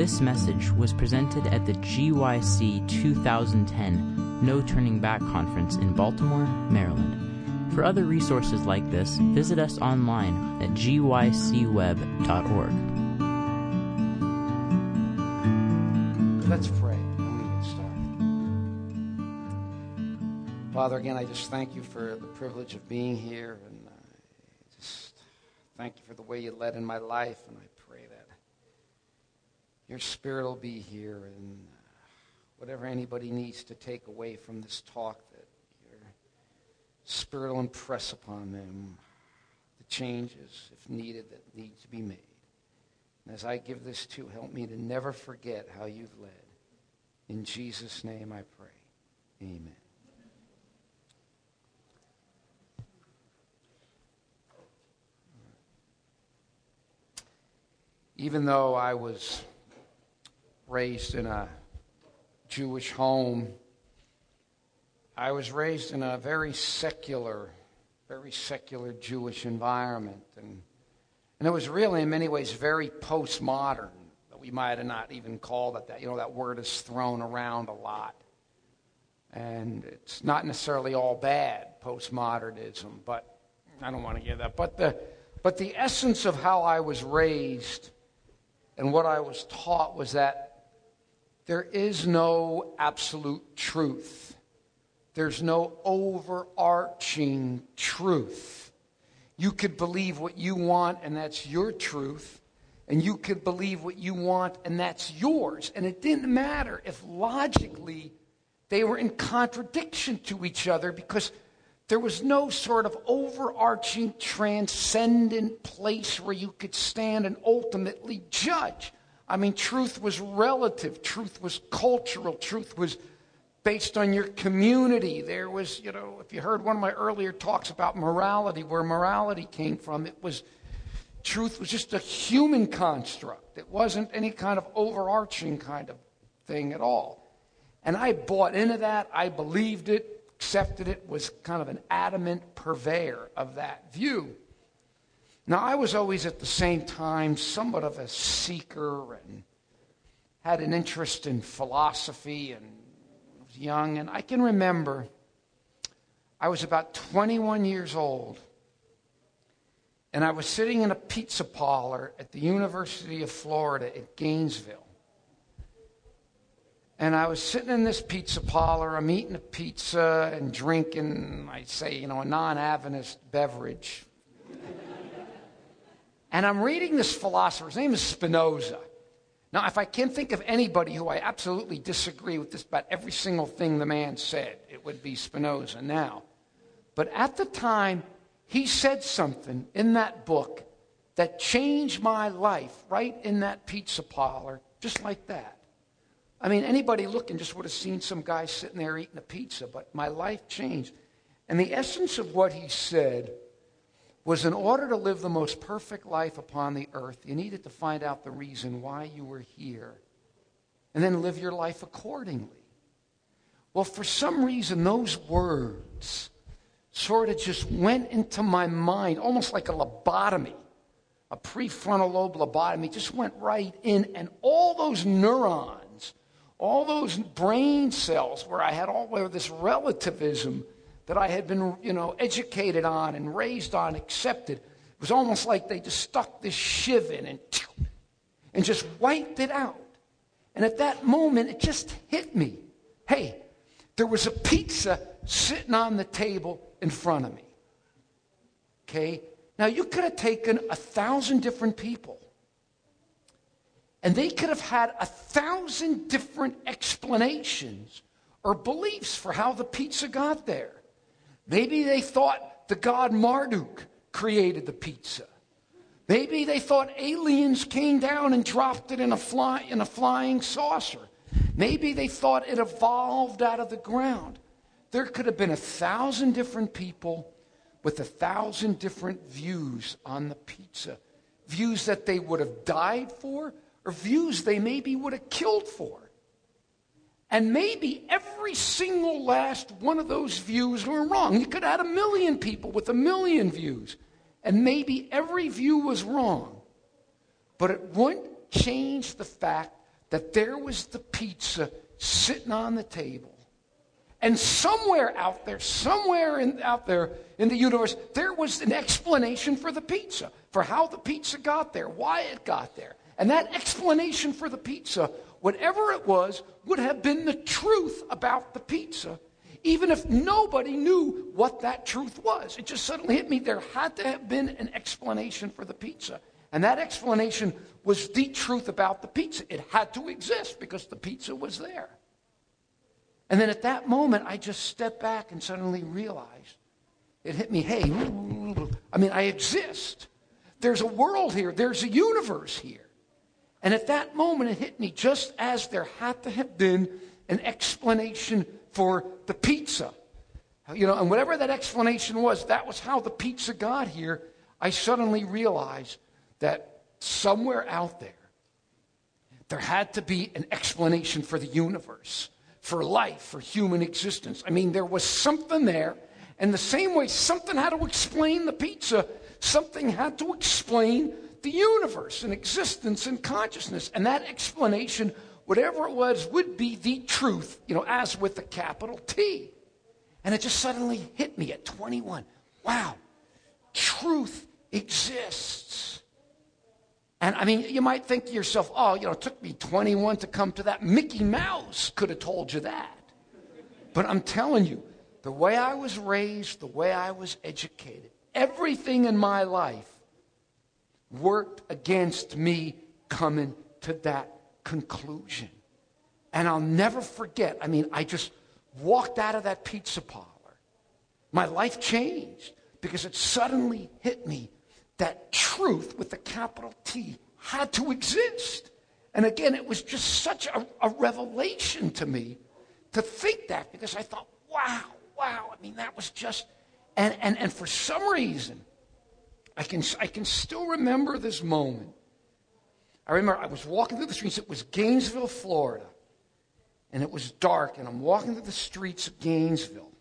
This message was presented at the GYC 2010 No Turning Back Conference in Baltimore, Maryland. For other resources like this, visit us online at gycweb.org. Let's pray and we. Father, again, I just thank you for the privilege of being here, and I just thank you for the way you led in my life, and I pray that your spirit will be here, and uh, whatever anybody needs to take away from this talk, that your spirit will impress upon them the changes, if needed, that need to be made. And as I give this to, help me to never forget how you've led. In Jesus' name I pray. Amen. Even though I was raised in a Jewish home, I was raised in a very secular, very secular Jewish environment. And, and it was really, in many ways, very postmodern. We might have not even called it that. You know, that word is thrown around a lot. And it's not necessarily all bad, postmodernism, but I don't want to get that. But the, but the essence of how I was raised and what I was taught was that there is no absolute truth. There's no overarching truth. You could believe what you want, and that's your truth. And you could believe what you want, and that's yours. And it didn't matter if logically they were in contradiction to each other because there was no sort of overarching, transcendent place where you could stand and ultimately judge. I mean, truth was relative, truth was cultural, truth was based on your community. There was, you know, if you heard one of my earlier talks about morality, where morality came from, it was truth was just a human construct. It wasn't any kind of overarching kind of thing at all. And I bought into that. I believed it, accepted it, was kind of an adamant purveyor of that view. Now, I was always at the same time somewhat of a seeker and had an interest in philosophy and was young. And I can remember I was about 21 years old and I was sitting in a pizza parlor at the University of Florida at Gainesville. And I was sitting in this pizza parlor, I'm eating a pizza and drinking, I'd say, you know, a non Adventist beverage. And I'm reading this philosopher, his name is Spinoza. Now, if I can think of anybody who I absolutely disagree with this about every single thing the man said, it would be Spinoza now. But at the time, he said something in that book that changed my life right in that pizza parlor, just like that. I mean, anybody looking just would have seen some guy sitting there eating a pizza, but my life changed. And the essence of what he said was in order to live the most perfect life upon the earth, you needed to find out the reason why you were here and then live your life accordingly. Well, for some reason, those words sort of just went into my mind, almost like a lobotomy, a prefrontal lobe lobotomy, just went right in, and all those neurons, all those brain cells where I had all of this relativism that I had been, you know, educated on and raised on, accepted, it was almost like they just stuck this shiv in and, and just wiped it out. And at that moment, it just hit me. Hey, there was a pizza sitting on the table in front of me. Okay? Now, you could have taken a thousand different people, and they could have had a thousand different explanations or beliefs for how the pizza got there. Maybe they thought the god Marduk created the pizza. Maybe they thought aliens came down and dropped it in a, fly, in a flying saucer. Maybe they thought it evolved out of the ground. There could have been a thousand different people with a thousand different views on the pizza. Views that they would have died for, or views they maybe would have killed for. And maybe every single last one of those views were wrong. You could add a million people with a million views, and maybe every view was wrong. But it wouldn't change the fact that there was the pizza sitting on the table. And somewhere out there, somewhere in, out there in the universe, there was an explanation for the pizza, for how the pizza got there, why it got there. And that explanation for the pizza, whatever it was, would have been the truth about the pizza, even if nobody knew what that truth was. It just suddenly hit me there had to have been an explanation for the pizza. And that explanation was the truth about the pizza. It had to exist because the pizza was there. And then at that moment, I just stepped back and suddenly realized it hit me hey, I mean, I exist. There's a world here, there's a universe here. And at that moment, it hit me just as there had to have been an explanation for the pizza. You know, and whatever that explanation was, that was how the pizza got here. I suddenly realized that somewhere out there, there had to be an explanation for the universe, for life, for human existence. I mean, there was something there. And the same way something had to explain the pizza, something had to explain the universe and existence and consciousness. And that explanation, whatever it was, would be the truth, you know, as with a capital T. And it just suddenly hit me at 21. Wow, truth exists. And I mean, you might think to yourself, oh, you know, it took me 21 to come to that. Mickey Mouse could have told you that. But I'm telling you, the way I was raised, the way I was educated, everything in my life worked against me coming to that conclusion. And I'll never forget. I mean, I just walked out of that pizza parlor. My life changed because it suddenly hit me that truth with the capital T had to exist. And again, it was just such a, a, revelation to me to think that because I thought, wow, wow. I mean, that was just, and, and, and for some reason, I can, I can still remember this moment. I remember I was walking through the streets. It was Gainesville, Florida. And it was dark, and I'm walking through the streets of Gainesville.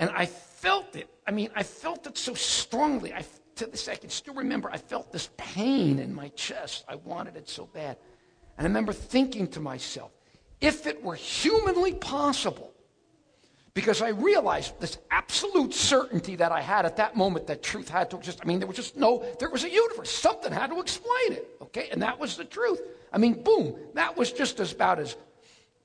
And I felt it. I mean, I felt it so strongly. I to this, I can still remember I felt this pain in my chest. I wanted it so bad. And I remember thinking to myself, if it were humanly possible, because I realized this absolute certainty that I had at that moment that truth had to exist. I mean, there was just no, there was a universe. Something had to explain it, okay? And that was the truth. I mean, boom, that was just as about as,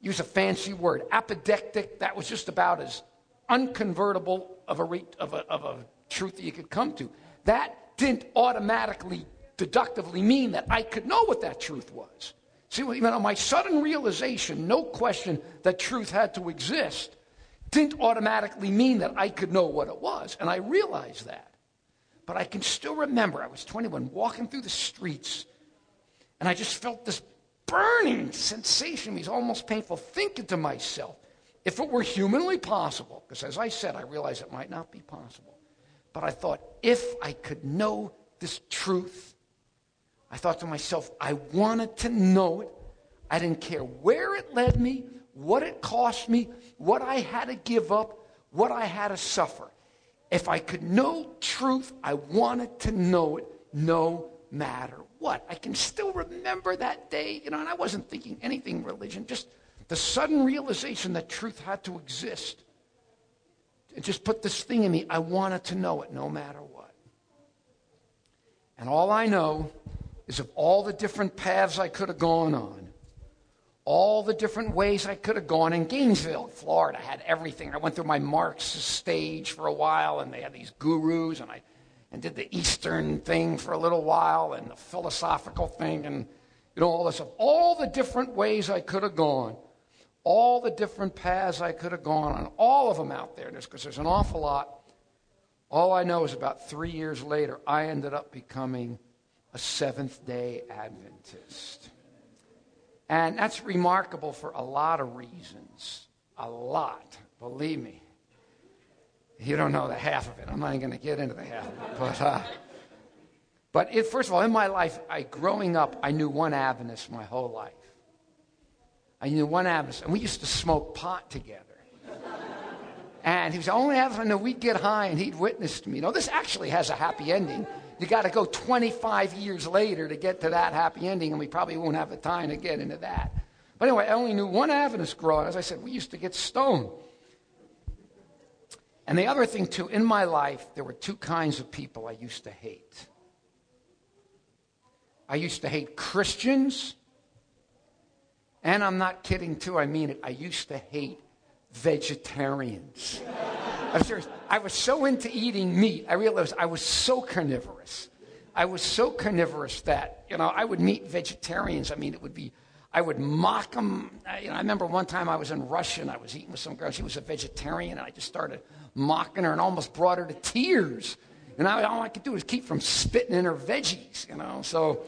use a fancy word, apodictic. That was just about as unconvertible of a, of a, of a truth that you could come to that didn't automatically, deductively mean that I could know what that truth was. See, even on my sudden realization, no question that truth had to exist, didn't automatically mean that I could know what it was. And I realized that. But I can still remember, I was 21, walking through the streets, and I just felt this burning sensation. It was almost painful, thinking to myself, if it were humanly possible, because as I said, I realized it might not be possible but I thought, if I could know this truth, I thought to myself, I wanted to know it. I didn't care where it led me, what it cost me, what I had to give up, what I had to suffer. If I could know truth, I wanted to know it no matter what. I can still remember that day, you know, and I wasn't thinking anything religion, just the sudden realization that truth had to exist. It just put this thing in me. I wanted to know it no matter what. And all I know is of all the different paths I could have gone on, all the different ways I could have gone in Gainesville, Florida, had everything. I went through my Marxist stage for a while, and they had these gurus, and I and did the Eastern thing for a little while, and the philosophical thing, and you know all this stuff. All the different ways I could have gone all the different paths I could have gone on, all of them out there, because there's an awful lot. All I know is about three years later, I ended up becoming a Seventh day Adventist. And that's remarkable for a lot of reasons. A lot, believe me. You don't know the half of it. I'm not even going to get into the half of it. But, uh, but it, first of all, in my life, I, growing up, I knew one Adventist my whole life. I knew one Adventist, and we used to smoke pot together. And he was the only Adventist know we'd get high and he'd witness to me. You know, this actually has a happy ending. You got to go 25 years later to get to that happy ending, and we probably won't have the time to get into that. But anyway, I only knew one Adventist girl, and as I said, we used to get stoned. And the other thing, too, in my life, there were two kinds of people I used to hate. I used to hate Christians, and I'm not kidding, too, I mean it. I used to hate vegetarians. I'm serious. I was so into eating meat, I realized I was so carnivorous. I was so carnivorous that, you know, I would meet vegetarians. I mean, it would be, I would mock them. I, you know, I remember one time I was in Russia and I was eating with some girl. She was a vegetarian, and I just started mocking her and almost brought her to tears. And I, all I could do was keep from spitting in her veggies, you know. So,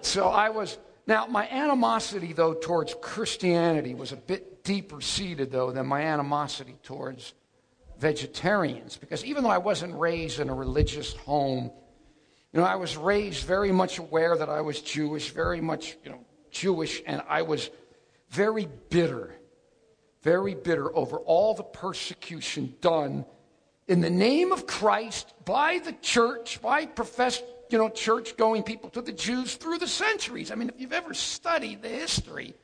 so I was. Now, my animosity, though, towards Christianity was a bit deeper seated, though, than my animosity towards vegetarians. Because even though I wasn't raised in a religious home, you know, I was raised very much aware that I was Jewish, very much, you know, Jewish, and I was very bitter, very bitter over all the persecution done in the name of Christ by the church, by professed, you know, church going people to the Jews through the centuries. I mean, if you've ever studied the history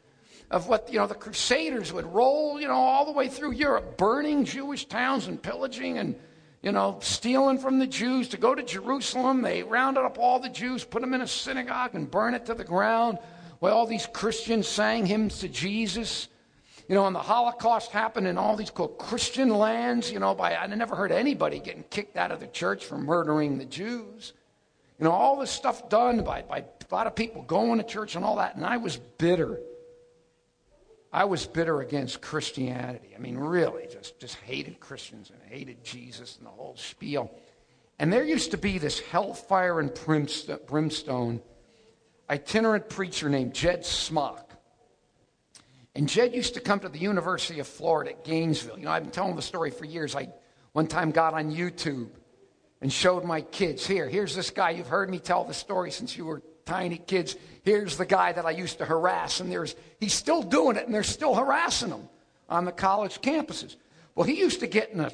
of what, you know, the Crusaders would roll, you know, all the way through Europe, burning Jewish towns and pillaging and, you know, stealing from the Jews to go to Jerusalem. They rounded up all the Jews, put them in a synagogue, and burn it to the ground. While all these Christians sang hymns to Jesus. You know, and the Holocaust happened in all these quote Christian lands. You know, by I never heard anybody getting kicked out of the church for murdering the Jews. You know, all this stuff done by, by a lot of people going to church and all that. And I was bitter. I was bitter against Christianity. I mean, really, just, just hated Christians and hated Jesus and the whole spiel. And there used to be this hellfire and brimstone itinerant preacher named Jed Smock. And Jed used to come to the University of Florida at Gainesville. You know, I've been telling the story for years. I one time got on YouTube and showed my kids here, here's this guy. You've heard me tell the story since you were tiny kids. Here's the guy that I used to harass, and there's he's still doing it, and they're still harassing him on the college campuses. Well, he used to get in a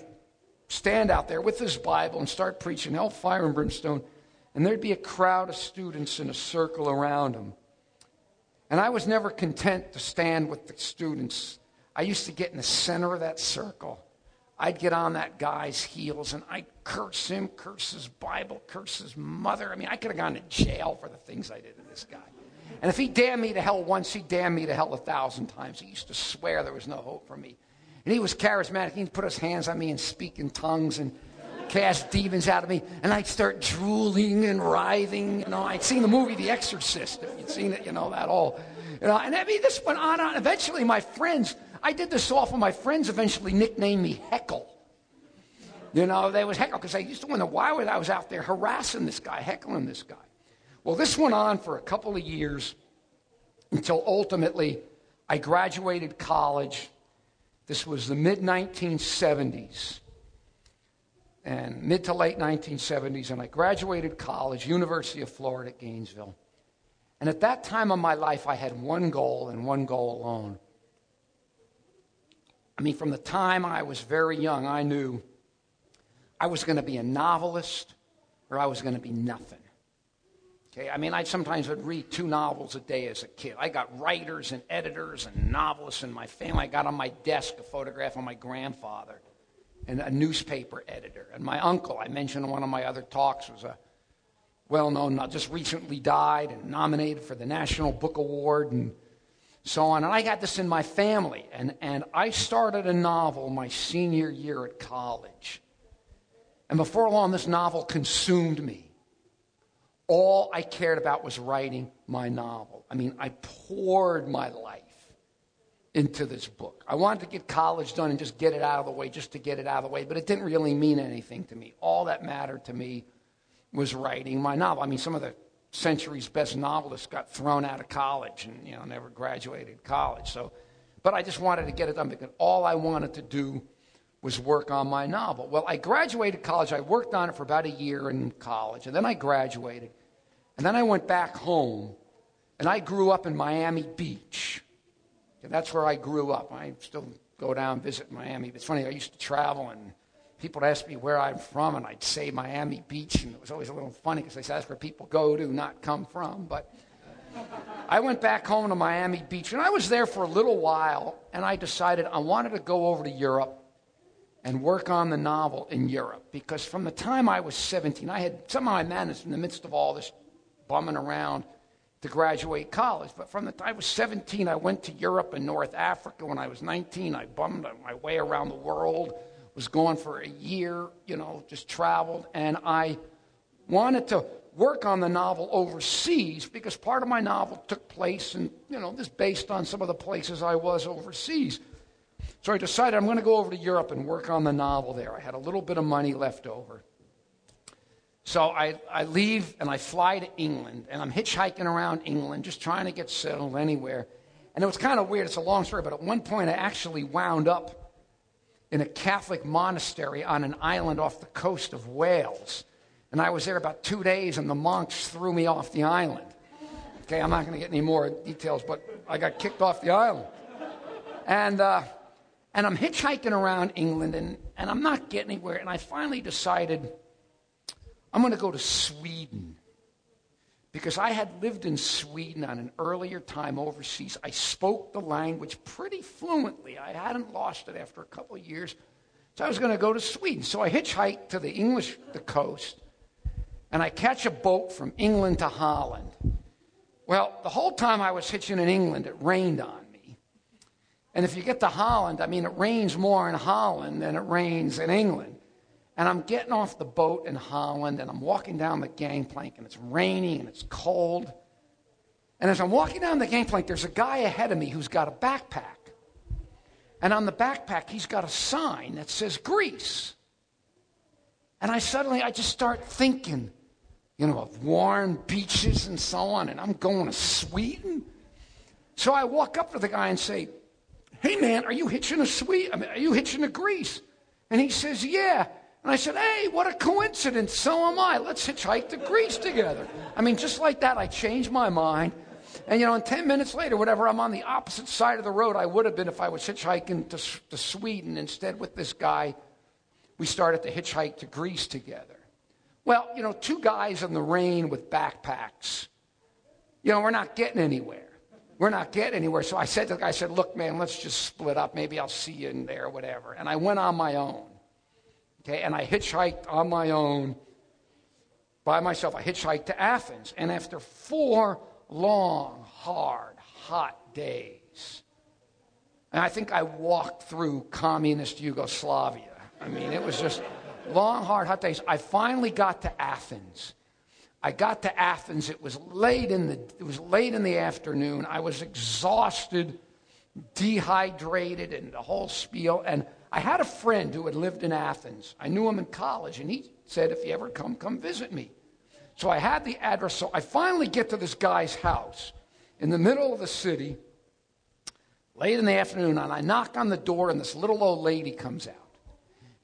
stand out there with his Bible and start preaching hellfire and brimstone, and there'd be a crowd of students in a circle around him. And I was never content to stand with the students. I used to get in the center of that circle. I'd get on that guy's heels and I'd curse him, curse his Bible, curse his mother. I mean, I could have gone to jail for the things I did to this guy. And if he damned me to hell once, he damned me to hell a thousand times. He used to swear there was no hope for me. And he was charismatic. He'd put his hands on me and speak in tongues and cast demons out of me. And I'd start drooling and writhing. You know, I'd seen the movie The Exorcist. If you'd seen it, you know, that all. You know, and I mean, this went on and on. Eventually, my friends, I did this so often, my friends eventually nicknamed me Heckle. You know, they was Heckle because I used to wonder why was I was out there harassing this guy, heckling this guy. Well, this went on for a couple of years until ultimately I graduated college. This was the mid 1970s and mid to late 1970s, and I graduated college, University of Florida Gainesville. And at that time of my life, I had one goal and one goal alone. I mean, from the time I was very young, I knew I was going to be a novelist or I was going to be nothing. Okay, I mean, I sometimes would read two novels a day as a kid. I got writers and editors and novelists in my family. I got on my desk a photograph of my grandfather and a newspaper editor. And my uncle, I mentioned in one of my other talks, was a well known, just recently died and nominated for the National Book Award and so on. And I got this in my family. And, and I started a novel my senior year at college. And before long, this novel consumed me. All I cared about was writing my novel. I mean, I poured my life into this book. I wanted to get college done and just get it out of the way, just to get it out of the way, but it didn't really mean anything to me. All that mattered to me was writing my novel. I mean, some of the century's best novelist got thrown out of college and you know never graduated college. So, but I just wanted to get it done because all I wanted to do was work on my novel. Well, I graduated college. I worked on it for about a year in college, and then I graduated, and then I went back home, and I grew up in Miami Beach. And that's where I grew up. I still go down and visit Miami. It's funny, I used to travel and people would ask me where I'm from, and I'd say Miami Beach, and it was always a little funny because they said that's where people go to, not come from. But I went back home to Miami Beach, and I was there for a little while, and I decided I wanted to go over to Europe and work on the novel in Europe because from the time I was 17, I had somehow I managed in the midst of all this bumming around to graduate college. But from the time I was 17, I went to Europe and North Africa. When I was 19, I bummed my way around the world was gone for a year, you know, just traveled, and I wanted to work on the novel overseas because part of my novel took place and you know this based on some of the places I was overseas. So I decided I'm going to go over to Europe and work on the novel there. I had a little bit of money left over. So I, I leave and I fly to England and I'm hitchhiking around England just trying to get settled anywhere. And it was kind of weird. It's a long story, but at one point I actually wound up in a Catholic monastery on an island off the coast of Wales. And I was there about two days, and the monks threw me off the island. Okay, I'm not going to get any more details, but I got kicked off the island. And, uh, and I'm hitchhiking around England, and, and I'm not getting anywhere. And I finally decided I'm going to go to Sweden because I had lived in Sweden on an earlier time overseas. I spoke the language pretty fluently. I hadn't lost it after a couple of years. So I was going to go to Sweden. So I hitchhiked to the English the coast and I catch a boat from England to Holland. Well, the whole time I was hitching in England, it rained on me. And if you get to Holland, I mean, it rains more in Holland than it rains in England. And I'm getting off the boat in Holland and I'm walking down the gangplank and it's raining and it's cold. And as I'm walking down the gangplank, there's a guy ahead of me who's got a backpack. And on the backpack, he's got a sign that says Greece. And I suddenly, I just start thinking, you know, of warm beaches and so on, and I'm going to Sweden. So I walk up to the guy and say, Hey man, are you hitching to Sweden? I mean, are you hitching to Greece? And he says, Yeah. And I said, hey, what a coincidence. So am I. Let's hitchhike to Greece together. I mean, just like that, I changed my mind. And, you know, and 10 minutes later, whatever, I'm on the opposite side of the road I would have been if I was hitchhiking to, to Sweden. Instead, with this guy, we started to hitchhike to Greece together. Well, you know, two guys in the rain with backpacks. You know, we're not getting anywhere. We're not getting anywhere. So I said to the guy, I said, look, man, let's just split up. Maybe I'll see you in there, whatever. And I went on my own. Okay, and I hitchhiked on my own by myself. I hitchhiked to Athens. And after four long, hard, hot days, and I think I walked through communist Yugoslavia. I mean, it was just long, hard, hot days. I finally got to Athens. I got to Athens. It was late in the it was late in the afternoon. I was exhausted, dehydrated, and the whole spiel. And I had a friend who had lived in Athens. I knew him in college, and he said, if you ever come, come visit me. So I had the address. So I finally get to this guy's house in the middle of the city, late in the afternoon, and I knock on the door, and this little old lady comes out.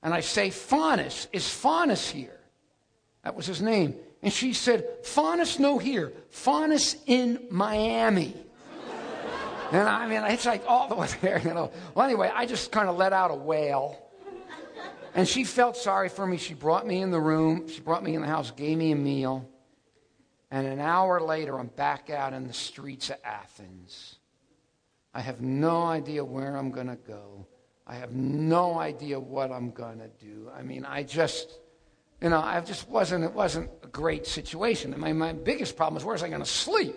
And I say, Faunus, is Faunus here? That was his name. And she said, Faunus no here. Faunus in Miami. And I mean, it's like all the way there, you know. Well, anyway, I just kind of let out a wail. And she felt sorry for me. She brought me in the room. She brought me in the house, gave me a meal. And an hour later, I'm back out in the streets of Athens. I have no idea where I'm going to go. I have no idea what I'm going to do. I mean, I just, you know, I just wasn't, it wasn't a great situation. And my, my biggest problem is where was I going to sleep?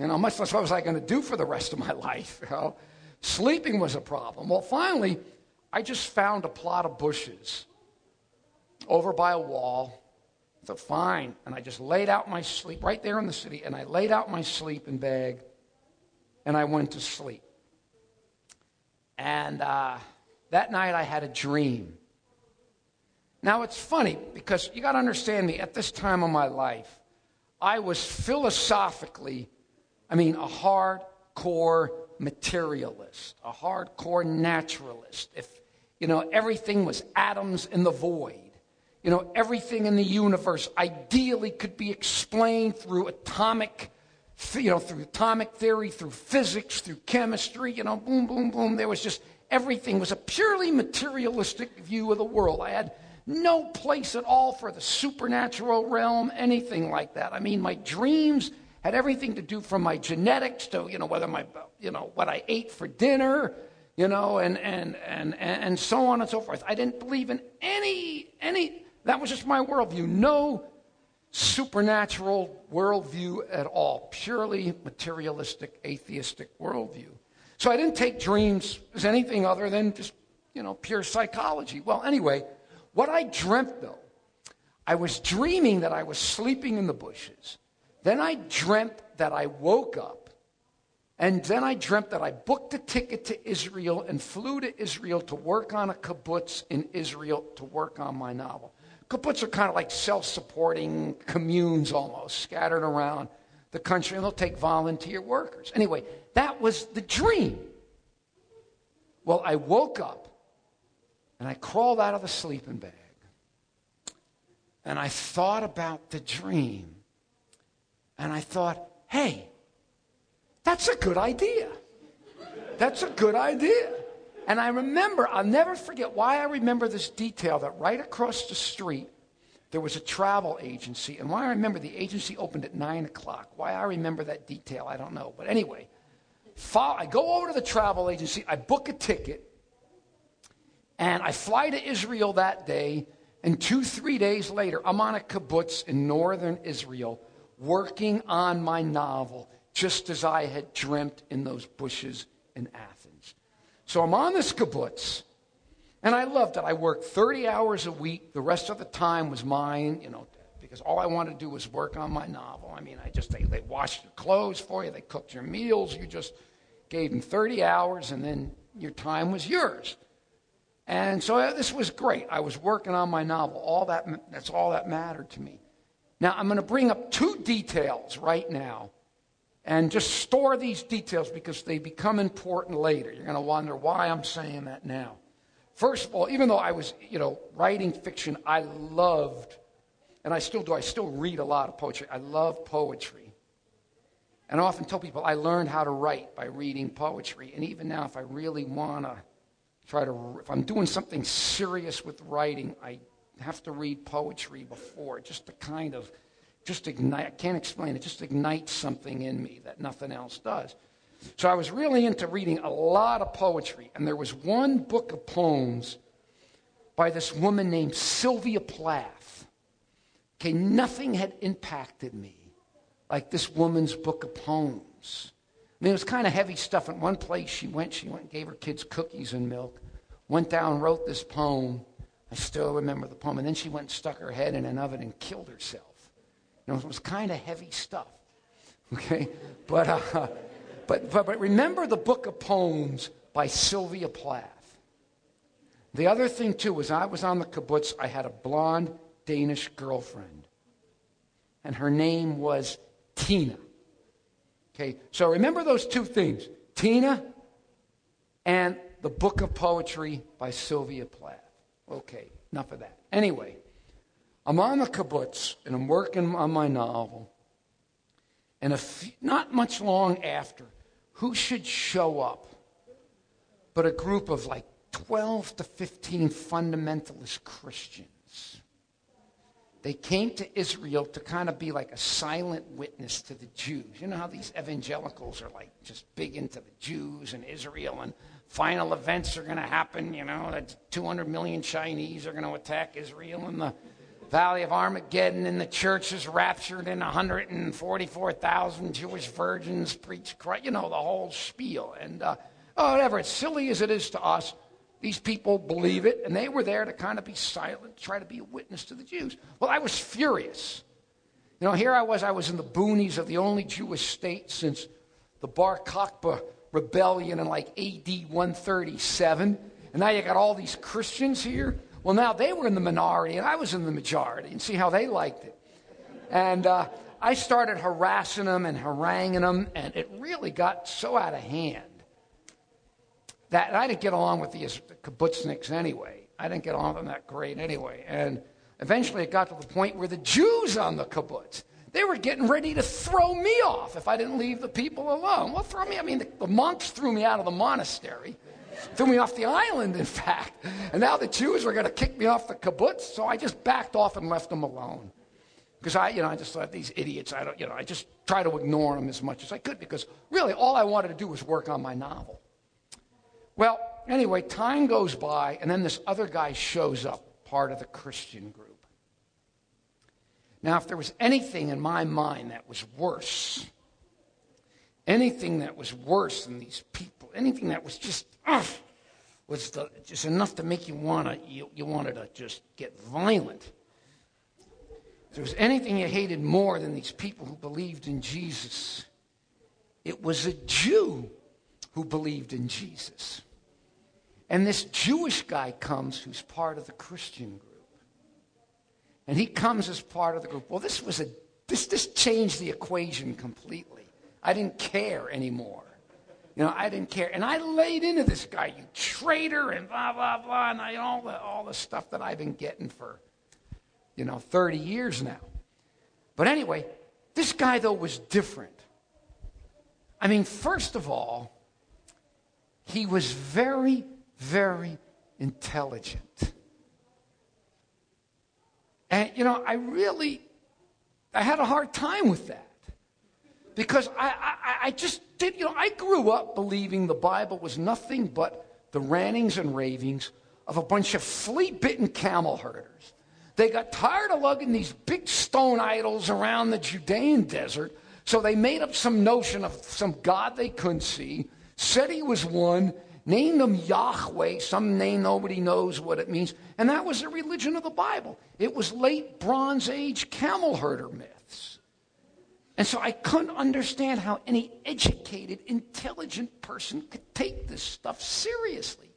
You know, much less what was I going to do for the rest of my life? You know? Sleeping was a problem. Well, finally, I just found a plot of bushes over by a wall. Thought, fine. And I just laid out my sleep right there in the city, and I laid out my sleeping bag, and I went to sleep. And uh, that night I had a dream. Now it's funny because you got to understand me, at this time of my life, I was philosophically I mean, a hardcore materialist, a hardcore naturalist. If, you know, everything was atoms in the void, you know, everything in the universe ideally could be explained through atomic, you know, through atomic theory, through physics, through chemistry, you know, boom, boom, boom. There was just everything was a purely materialistic view of the world. I had no place at all for the supernatural realm, anything like that. I mean, my dreams had everything to do from my genetics to, you know, whether my, you know, what I ate for dinner, you know, and, and, and, and so on and so forth. I didn't believe in any, any, that was just my worldview. No supernatural worldview at all. Purely materialistic, atheistic worldview. So I didn't take dreams as anything other than just, you know, pure psychology. Well, anyway, what I dreamt though, I was dreaming that I was sleeping in the bushes. Then I dreamt that I woke up. And then I dreamt that I booked a ticket to Israel and flew to Israel to work on a kibbutz in Israel to work on my novel. Kibbutz are kind of like self supporting communes almost, scattered around the country, and they'll take volunteer workers. Anyway, that was the dream. Well, I woke up and I crawled out of the sleeping bag and I thought about the dream. And I thought, hey, that's a good idea. That's a good idea. And I remember, I'll never forget why I remember this detail that right across the street there was a travel agency. And why I remember the agency opened at 9 o'clock. Why I remember that detail, I don't know. But anyway, I go over to the travel agency, I book a ticket, and I fly to Israel that day. And two, three days later, I'm on a kibbutz in northern Israel working on my novel, just as I had dreamt in those bushes in Athens. So I'm on this kibbutz. And I loved it. I worked 30 hours a week. The rest of the time was mine, you know, because all I wanted to do was work on my novel. I mean, I just, they, they washed your clothes for you, they cooked your meals. You just gave them 30 hours, and then your time was yours. And so uh, this was great. I was working on my novel. All that, that's all that mattered to me. Now, I'm going to bring up two details right now and just store these details because they become important later. You're going to wonder why I'm saying that now. First of all, even though I was, you know, writing fiction, I loved, and I still do, I still read a lot of poetry. I love poetry. And I often tell people I learned how to write by reading poetry. And even now, if I really want to try to, if I'm doing something serious with writing, I have to read poetry before, just to kind of, just ignite, I can't explain it, just ignites something in me that nothing else does. So I was really into reading a lot of poetry, and there was one book of poems by this woman named Sylvia Plath. Okay, nothing had impacted me like this woman's book of poems. I mean, it was kind of heavy stuff. In one place, she went, she went and gave her kids cookies and milk, went down, wrote this poem. I still remember the poem. And then she went and stuck her head in an oven and killed herself. You know, it was kind of heavy stuff. Okay? But, uh, but, but, but remember the book of poems by Sylvia Plath. The other thing, too, was I was on the kibbutz, I had a blonde Danish girlfriend. And her name was Tina. Okay, so remember those two things Tina and the book of poetry by Sylvia Plath. Okay, enough of that. Anyway, I'm on the kibbutz and I'm working on my novel. And not much long after, who should show up but a group of like 12 to 15 fundamentalist Christians. They came to Israel to kind of be like a silent witness to the Jews. You know how these evangelicals are like just big into the Jews and Israel and final events are going to happen, you know, that 200 million Chinese are going to attack Israel in the Valley of Armageddon, and the church is raptured, and 144,000 Jewish virgins preach Christ. You know, the whole spiel. And uh, oh, whatever, as silly as it is to us, these people believe it, and they were there to kind of be silent, try to be a witness to the Jews. Well, I was furious. You know, here I was, I was in the boonies of the only Jewish state since the Bar Kokhba rebellion in like AD 137. And now you got all these Christians here well, now they were in the minority and I was in the majority, and see how they liked it. And uh, I started harassing them and haranguing them, and it really got so out of hand that I didn't get along with the, kibbutzniks anyway. I didn't get along with them that great anyway. And eventually it got to the point where the Jews on the kibbutz, they were getting ready to throw me off if I didn't leave the people alone. Well, throw me, I mean, the, the monks threw me out of the monastery. Threw me off the island, in fact. And now the Jews were going to kick me off the kibbutz, so I just backed off and left them alone. Because I, you know, I just thought these idiots, I don't, you know, I just try to ignore them as much as I could because really all I wanted to do was work on my novel. Well, anyway, time goes by, and then this other guy shows up, part of the Christian group. Now, if there was anything in my mind that was worse, anything that was worse than these people, anything that was just, ugh, was the, just enough to make you want to, you, you wanted to just get violent if there was anything you hated more than these people who believed in Jesus, it was a Jew who believed in Jesus. And this Jewish guy comes who's part of the Christian group. And he comes as part of the group. Well, this was a this this changed the equation completely. I didn't care anymore. You know, I didn't care. And I laid into this guy, you traitor, and blah, blah, blah, and I, all, the, all the stuff that I've been getting for you know, 30 years now. But anyway, this guy, though, was different. I mean, first of all, he was very, very intelligent. And, you know, I really, I had a hard time with that. Because I, I, I just did, you know, I grew up believing the Bible was nothing but the rantings and ravings of a bunch of flea bitten camel herders they got tired of lugging these big stone idols around the Judean desert, so they made up some notion of some God they couldn't see, said he was one, named him Yahweh, some name nobody knows what it means, and that was the religion of the Bible. It was late Bronze Age camel herder myths. And so I couldn't understand how any educated, intelligent person could take this stuff seriously.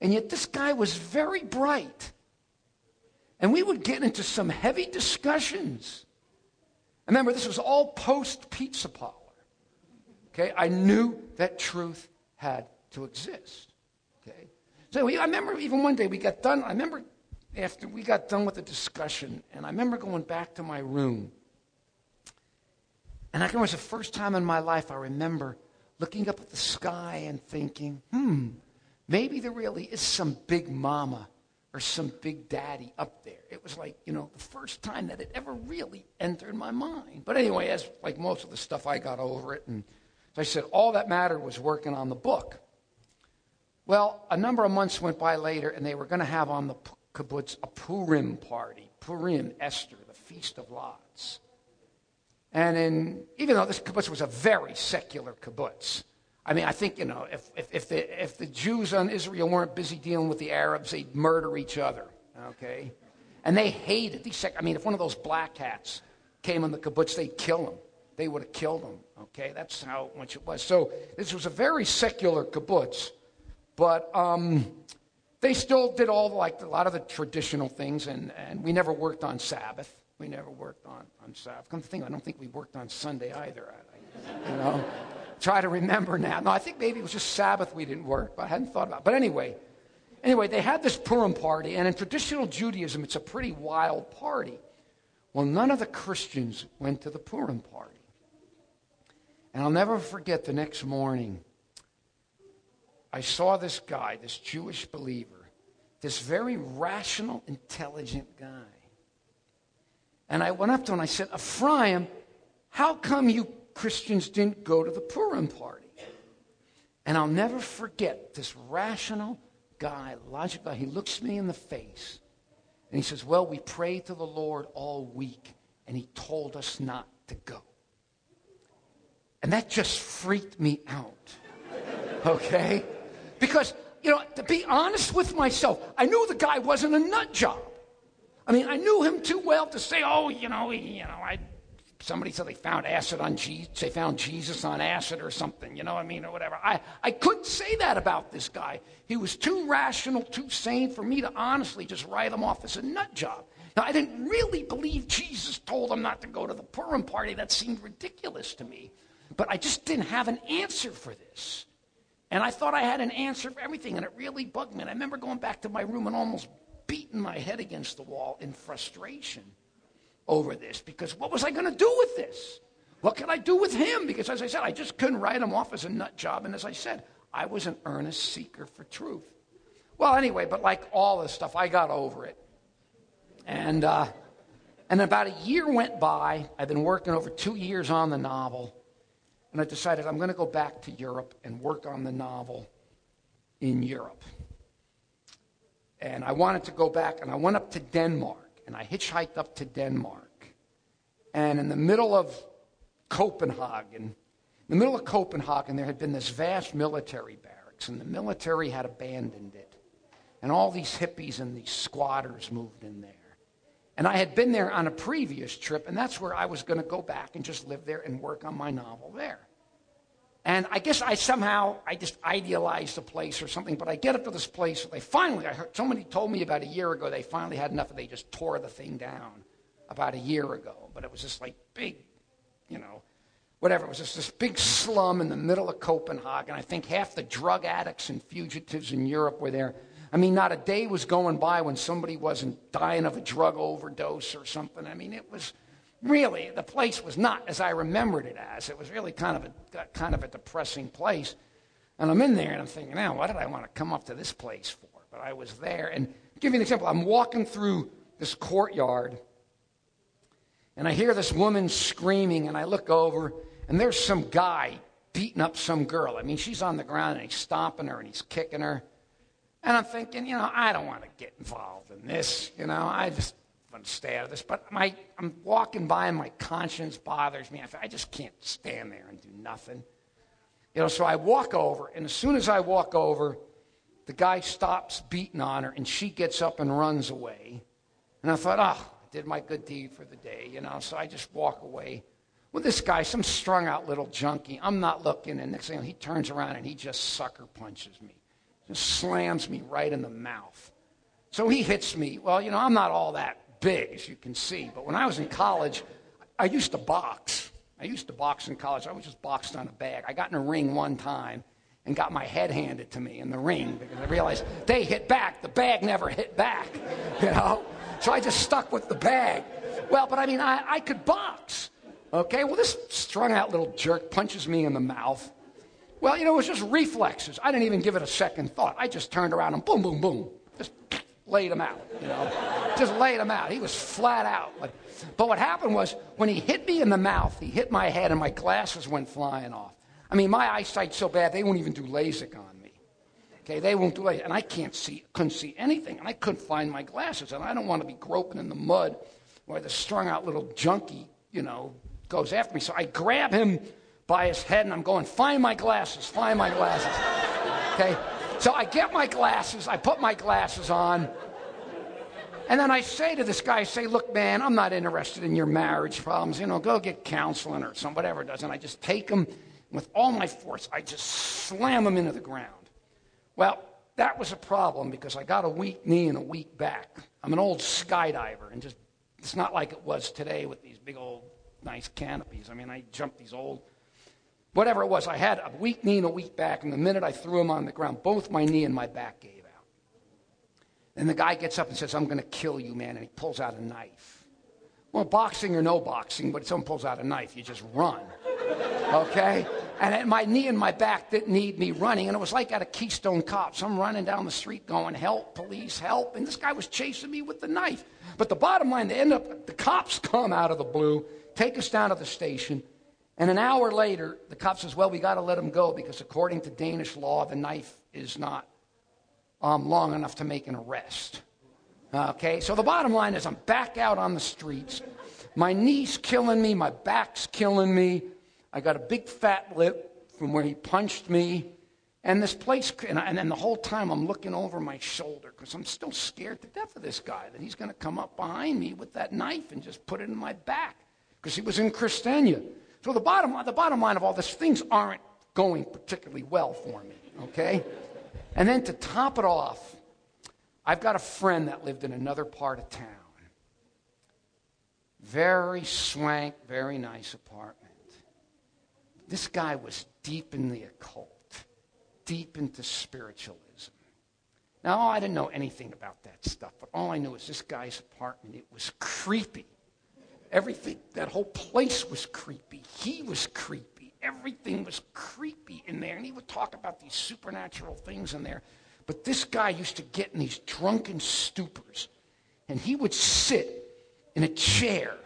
And yet this guy was very bright. And we would get into some heavy discussions. Remember, this was all post pizza parlor. Okay, I knew that truth had to exist. Okay, so we, I remember even one day we got done. I remember after we got done with the discussion, and I remember going back to my room. And I can remember the first time in my life I remember looking up at the sky and thinking, hmm, maybe there really is some big mama or some big daddy up there. It was like, you know, the first time that it ever really entered my mind. But anyway, as like most of the stuff, I got over it. And as I said, all that mattered was working on the book. Well, a number of months went by later, and they were going to have on the kibbutz a Purim party. Purim, Esther, the Feast of Lots. And in, even though this kibbutz was a very secular kibbutz, I mean, I think, you know, if, if, if, the, if the Jews on Israel weren't busy dealing with the Arabs, they'd murder each other, okay? And they hated these, I mean, if one of those black hats came on the kibbutz, they'd kill him. They would have killed him, okay? That's how much it was. So this was a very secular kibbutz, but um, they still did all, like, a lot of the traditional things, and, and we never worked on Sabbath. We never worked on, on Sabbath. Come to think, I don't think we worked on Sunday either, you know? try to remember now. No, I think maybe it was just Sabbath we didn't work, but I hadn't thought about it. But anyway, anyway, they had this Purim party, and in traditional Judaism, it's a pretty wild party. Well, none of the Christians went to the Purim party. And I'll never forget the next morning, I saw this guy, this Jewish believer, this very rational, intelligent guy. And I went up to him and I said, Ephraim, how come you Christians didn't go to the Purim party. And I'll never forget this rational guy, logical guy. He looks me in the face and he says, Well, we prayed to the Lord all week and he told us not to go. And that just freaked me out. Okay? Because, you know, to be honest with myself, I knew the guy wasn't a nut job. I mean, I knew him too well to say, oh, you know, you know, I somebody said they found acid on Jesus, they found Jesus on acid or something, you know what I mean, or whatever. I, I couldn't say that about this guy. He was too rational, too sane for me to honestly just write him off as a nut job. Now, I didn't really believe Jesus told him not to go to the Purim party. That seemed ridiculous to me. But I just didn't have an answer for this. And I thought I had an answer for everything, and it really bugged me. And I remember going back to my room and almost beating my head against the wall in frustration over this because what was I going to do with this? What could I do with him? Because as I said, I just couldn't write him off as a nut job. And as I said, I was an earnest seeker for truth. Well, anyway, but like all this stuff, I got over it. And, uh, and about a year went by. I've been working over two years on the novel. And I decided I'm going to go back to Europe and work on the novel in Europe. And I wanted to go back, and I went up to Denmark, and I hitchhiked up to Denmark. And in the middle of Copenhagen, in the middle of Copenhagen, there had been this vast military barracks, and the military had abandoned it. And all these hippies and these squatters moved in there. And I had been there on a previous trip, and that's where I was going to go back and just live there and work on my novel there. And I guess I somehow, I just idealized the place or something, but I get up to this place, and they finally, I heard, somebody told me about a year ago they finally had enough and they just tore the thing down about a year ago. But it was just like big, you know, whatever. It was just this big slum in the middle of Copenhagen. I think half the drug addicts and fugitives in Europe were there. I mean, not a day was going by when somebody wasn't dying of a drug overdose or something. I mean, it was really, the place was not as I remembered it as. It was really kind of a, kind of a depressing place. And I'm in there and I'm thinking, now, why did I want to come up to this place for? But I was there. And give you an example. I'm walking through this courtyard and I hear this woman screaming and I look over and there's some guy beating up some girl. I mean, she's on the ground and he's stomping her and he's kicking her. And I'm thinking, you know, I don't want to get involved in this. You know, I just want to stay out of this. But my, I'm walking by and my conscience bothers me. I, I just can't stand there and do nothing. You know, so I walk over, and as soon as I walk over, the guy stops beating on her, and she gets up and runs away. And I thought, oh, I did my good deed for the day, you know, so I just walk away. Well, this guy, some strung out little junkie, I'm not looking, and next thing he turns around and he just sucker punches me. Just slams me right in the mouth. So he hits me. Well, you know, I'm not all that big, as you can see. But when I was in college, I used to box. I used to box in college. I was just boxed on a bag. I got in a ring one time and got my head handed to me in the ring because I realized they hit back. The bag never hit back, you know? So I just stuck with the bag. Well, but I mean, I, I could box. Okay, well, this strung out little jerk punches me in the mouth. Well, you know, it was just reflexes. I didn't even give it a second thought. I just turned around and boom, boom, boom. Laid him out, you know. Just laid him out. He was flat out. But, but what happened was when he hit me in the mouth, he hit my head and my glasses went flying off. I mean, my eyesight's so bad, they won't even do LASIK on me. Okay, they won't do LASIK. And I can't see, couldn't see anything. And I couldn't find my glasses. And I don't want to be groping in the mud where the strung out little junkie, you know, goes after me. So I grab him by his head and I'm going, find my glasses, find my glasses. Okay? So I get my glasses, I put my glasses on, and then I say to this guy, I say, look, man, I'm not interested in your marriage problems. You know, go get counseling or some whatever it does. And I just take him with all my force. I just slam him into the ground. Well, that was a problem because I got a weak knee and a weak back. I'm an old skydiver, and just it's not like it was today with these big old nice canopies. I mean, I jumped these old whatever it was. I had a weak knee and a weak back, and the minute I threw him on the ground, both my knee and my back gave out. And the guy gets up and says, I'm going to kill you, man, and he pulls out a knife. Well, boxing or no boxing, but if someone pulls out a knife, you just run. Okay? And my knee and my back didn't need me running, and it was like at a Keystone Cops. I'm running down the street going, help, police, help. And this guy was chasing me with the knife. But the bottom line, they end up, the cops come out of the blue, take us down to the station, and an hour later, the cop says, Well, we got to let him go because according to Danish law, the knife is not um, long enough to make an arrest. Okay, so the bottom line is I'm back out on the streets. My knee's killing me, my back's killing me. I got a big fat lip from where he punched me. And this place, and, I, and the whole time I'm looking over my shoulder because I'm still scared to death of this guy that he's going to come up behind me with that knife and just put it in my back because he was in Christiania. So the bottom, the bottom line of all this, things aren't going particularly well for me, okay? And then to top it off, I've got a friend that lived in another part of town. Very swank, very nice apartment. This guy was deep in the occult, deep into spiritualism. Now, I didn't know anything about that stuff, but all I knew is this guy's apartment, it was creepy. Everything, that whole place was creepy. He was creepy. everything was creepy in there. And he would talk about these supernatural things in there. But this guy used to get in these drunken stupors. And he would sit in a chair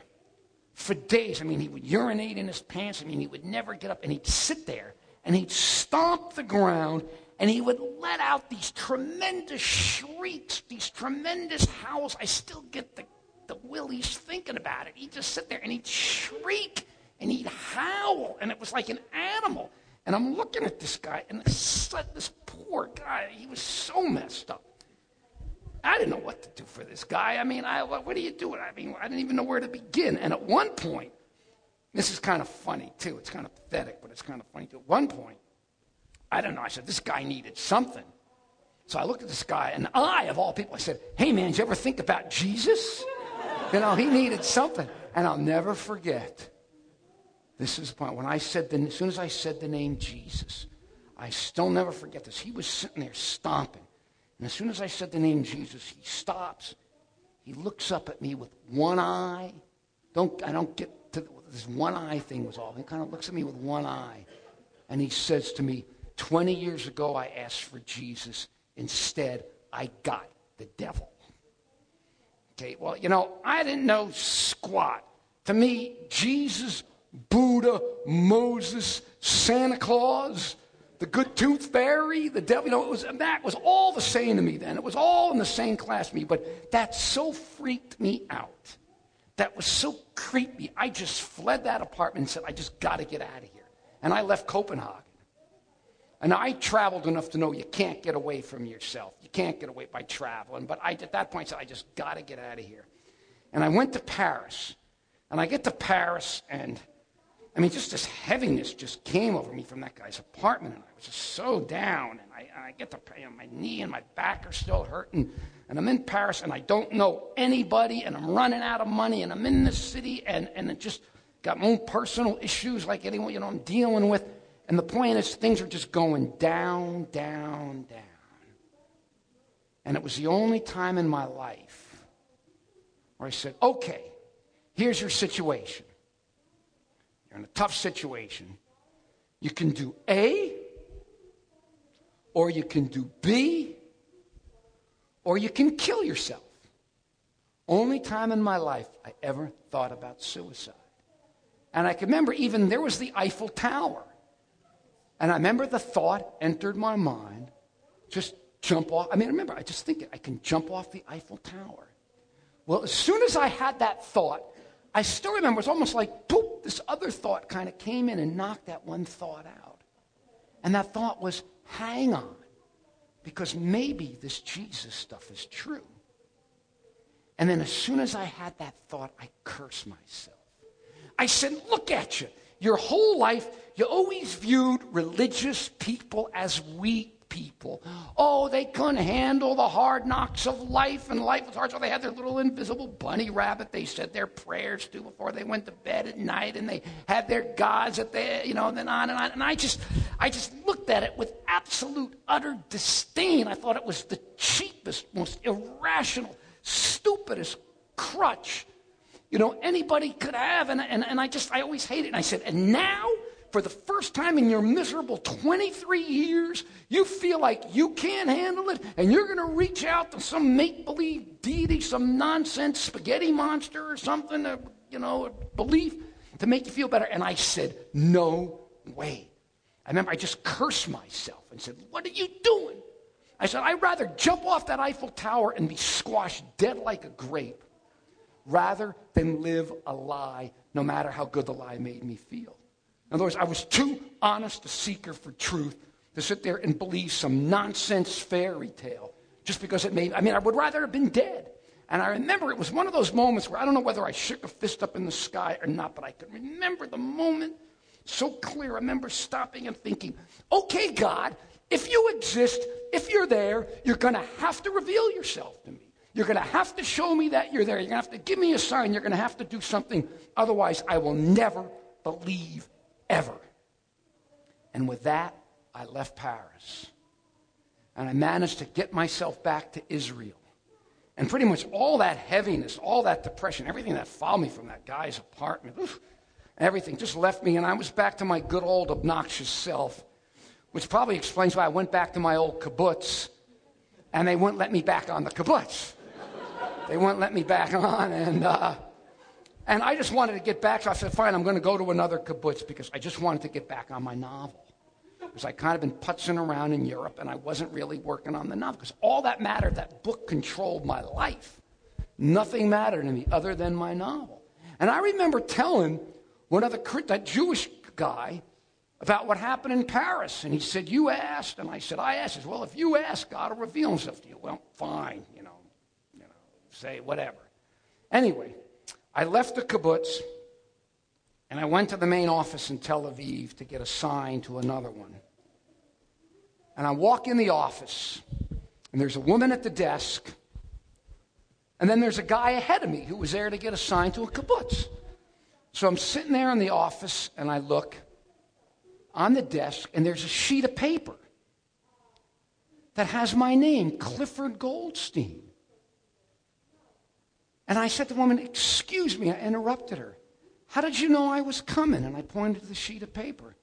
for days. I mean, he would urinate in his pants. I mean, he would never get up. And he'd sit there and he'd stomp the ground and he would let out these tremendous shrieks, these tremendous howls. I still get the, the willies thinking about it. He'd just sit there and he'd shriek and he'd howl, and it was like an animal. And I'm looking at this guy, and this, this poor guy, he was so messed up. I didn't know what to do for this guy. I mean, I, what, do you do? I mean, I didn't even know where to begin. And at one point, this is kind of funny too. It's kind of pathetic, but it's kind of funny too. At one point, I don't know. I said, this guy needed something. So I looked at this guy, and I, of all people, I said, hey man, did you ever think about Jesus? You know, he needed something. And I'll never forget. This is the point. When I said, the, as soon as I said the name Jesus, I still never forget this. He was sitting there stomping. And as soon as I said the name Jesus, he stops. He looks up at me with one eye. Don't, I don't get to this one eye thing was all. He kind of looks at me with one eye. And he says to me, 20 years ago, I asked for Jesus. Instead, I got the devil. Well, you know, I didn't know squat. To me, Jesus, Buddha, Moses, Santa Claus, the good tooth fairy, the devil, you know, it was, that was all the same to me then. It was all in the same class to me, but that so freaked me out. That was so creepy. I just fled that apartment and said, I just got to get out of here. And I left Copenhagen. And I traveled enough to know you can't get away from yourself. You can't get away by traveling. But I, at that point, said, I just got to get out of here. And I went to Paris. And I get to Paris, and I mean, just this heaviness just came over me from that guy's apartment. And I was just so down. And I, and I get to, you know, my knee and my back are still hurting. And I'm in Paris, and I don't know anybody, and I'm running out of money, and I'm in this city, and, and it just got my own personal issues like anyone, you know, I'm dealing with. And the point is, things are just going down, down, down. And it was the only time in my life where I said, okay, here's your situation. You're in a tough situation. You can do A, or you can do B, or you can kill yourself. Only time in my life I ever thought about suicide. And I can remember even there was the Eiffel Tower. And I remember the thought entered my mind just jump off. I mean, remember, I just think I can jump off the Eiffel Tower. Well, as soon as I had that thought, I still remember it's almost like poop, this other thought kind of came in and knocked that one thought out. And that thought was hang on, because maybe this Jesus stuff is true. And then as soon as I had that thought, I cursed myself. I said, Look at you. Your whole life, you always viewed religious people as weak people. Oh, they couldn't handle the hard knocks of life, and life was hard, so they had their little invisible bunny rabbit they said their prayers to before they went to bed at night, and they had their gods that they, you know, and then on and on. And I just, I just looked at it with absolute, utter disdain. I thought it was the cheapest, most irrational, stupidest crutch you know, anybody could have. And, and, and I just, I always hate it. And I said, and now, for the first time in your miserable 23 years, you feel like you can't handle it and you're going to reach out to some make believe deity, some nonsense spaghetti monster or something, a, you know, a belief to make you feel better. And I said, no way. I remember I just cursed myself and said, What are you doing? I said, I'd rather jump off that Eiffel Tower and be squashed dead like a grape rather than live a lie, no matter how good the lie made me feel. In other words, I was too honest a seeker for truth to sit there and believe some nonsense fairy tale just because it made, I mean, I would rather have been dead. And I remember it was one of those moments where I don't know whether I shook a fist up in the sky or not, but I could remember the moment so clear. I remember stopping and thinking, okay, God, if you exist, if you're there, you're going to have to reveal yourself to me. You're going to have to show me that you're there. You're going to have to give me a sign. You're going to have to do something. Otherwise, I will never believe ever. And with that, I left Paris. And I managed to get myself back to Israel. And pretty much all that heaviness, all that depression, everything that followed me from that guy's apartment, oof, Everything just left me, and I was back to my good old obnoxious self, which probably explains why I went back to my old kibbutz, and they wouldn't let me back on the kibbutz. They wouldn't let me back on, and uh, and I just wanted to get back. So I said, fine, I'm going to go to another kibbutz because I just wanted to get back on my novel. Because I kind of been putzing around in Europe, and I wasn't really working on the novel because all that mattered. That book controlled my life. Nothing mattered to me other than my novel. And I remember telling one of the that Jewish guy about what happened in Paris. And he said, You asked. And I said, I asked. He said, Well, if you ask, God will reveal himself to you. Well, fine, you know, you know, say whatever. Anyway, I left the kibbutz and I went to the main office in Tel Aviv to get assigned to another one. And I walk in the office, and there's a woman at the desk, and then there's a guy ahead of me who was there to get assigned to a kibbutz. So I'm sitting there in the office and I look on the desk and there's a sheet of paper that has my name, Clifford Goldstein. And I said to the woman, Excuse me, I interrupted her. How did you know I was coming? And I pointed to the sheet of paper.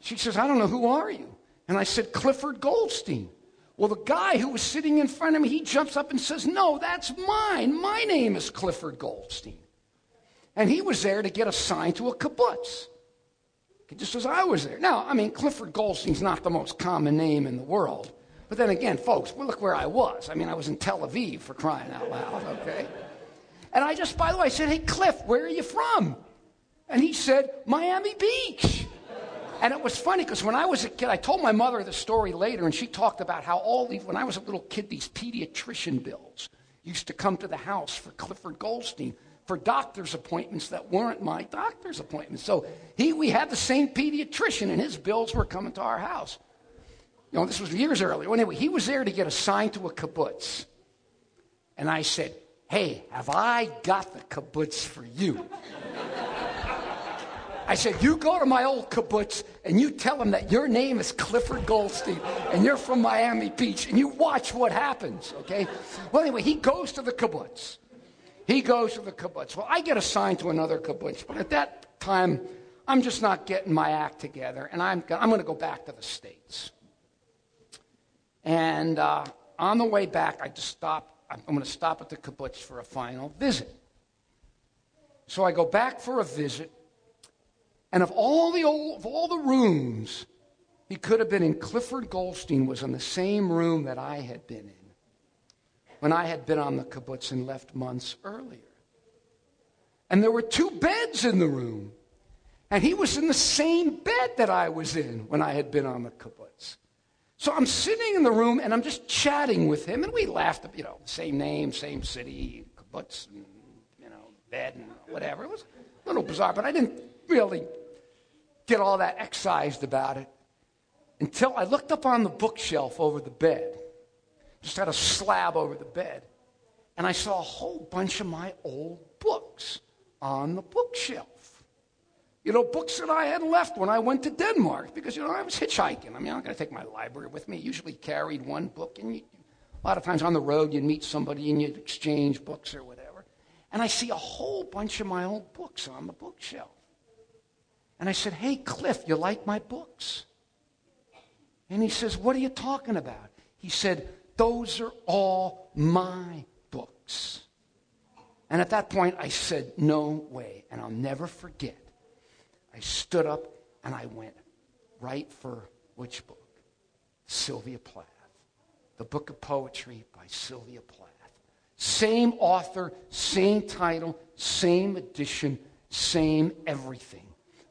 She says, I don't know, who are you? And I said, Clifford Goldstein. Well, the guy who was sitting in front of me, he jumps up and says, No, that's mine. My name is Clifford Goldstein. And he was there to get assigned to a kibbutz, just as I was there. Now, I mean, Clifford Goldstein's not the most common name in the world. But then again, folks, well, look where I was. I mean, I was in Tel Aviv for crying out loud, okay? And I just, by the way, I said, Hey, Cliff, where are you from? And he said, Miami Beach. And it was funny because when I was a kid, I told my mother the story later, and she talked about how all these, when I was a little kid, these pediatrician bills used to come to the house for Clifford Goldstein for doctor's appointments that weren't my doctor's appointments. So he, we had the same pediatrician, and his bills were coming to our house. You know, this was years earlier. Anyway, he was there to get assigned to a kibbutz. And I said, Hey, have I got the kibbutz for you? I said, You go to my old kibbutz and you tell them that your name is Clifford Goldstein and you're from Miami Beach and you watch what happens, okay? Well, anyway, he goes to the kibbutz. He goes to the kibbutz. Well, I get assigned to another kibbutz, but at that time, I'm just not getting my act together, and I'm, I'm going to go back to the States. And uh, on the way back, I just stop. I'm going to stop at the kibbutz for a final visit. So I go back for a visit, and of all the old, of all the rooms he could have been in, Clifford Goldstein was in the same room that I had been in when I had been on the kibbutz and left months earlier. And there were two beds in the room. And he was in the same bed that I was in when I had been on the kibbutz. So I'm sitting in the room and I'm just chatting with him, and we laughed, you know, same name, same city, kibbutz, and, you know, bed and whatever. It was a little bizarre, but I didn't really get all that excised about it until I looked up on the bookshelf over the bed just had a slab over the bed. And I saw a whole bunch of my old books on the bookshelf. You know, books that I had left when I went to Denmark because, you know, I was hitchhiking. I mean, I'm going to take my library with me. Usually carried one book. And you, a lot of times on the road, you'd meet somebody and you'd exchange books or whatever. And I see a whole bunch of my old books on the bookshelf. And I said, Hey, Cliff, you like my books? And he says, What are you talking about? He said, those are all my books. And at that point, I said, No way. And I'll never forget. I stood up and I went right for which book? Sylvia Plath. The Book of Poetry by Sylvia Plath. Same author, same title, same edition, same everything.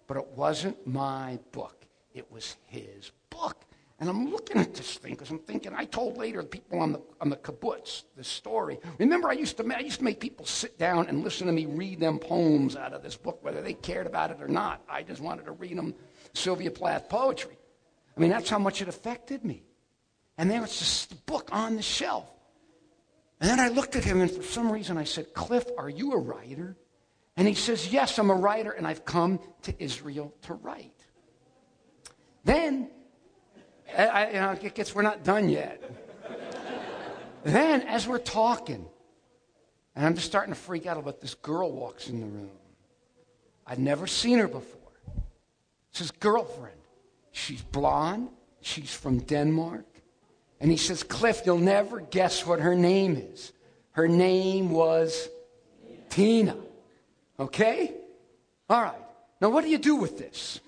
But it wasn't my book, it was his book. And I'm looking at this thing because I'm thinking, I told later people on the, on the kibbutz this story. Remember, I used, to, I used to make people sit down and listen to me read them poems out of this book, whether they cared about it or not. I just wanted to read them Sylvia Plath poetry. I mean, that's how much it affected me. And there was this book on the shelf. And then I looked at him, and for some reason I said, Cliff, are you a writer? And he says, Yes, I'm a writer, and I've come to Israel to write. Then I, you know, it gets, we're not done yet. then, as we're talking, and I'm just starting to freak out about this girl walks in the room. I'd never seen her before. It's his girlfriend. She's blonde. She's from Denmark. And he says, Cliff, you'll never guess what her name is. Her name was Tina. Okay? All right. Now, what do you do with this?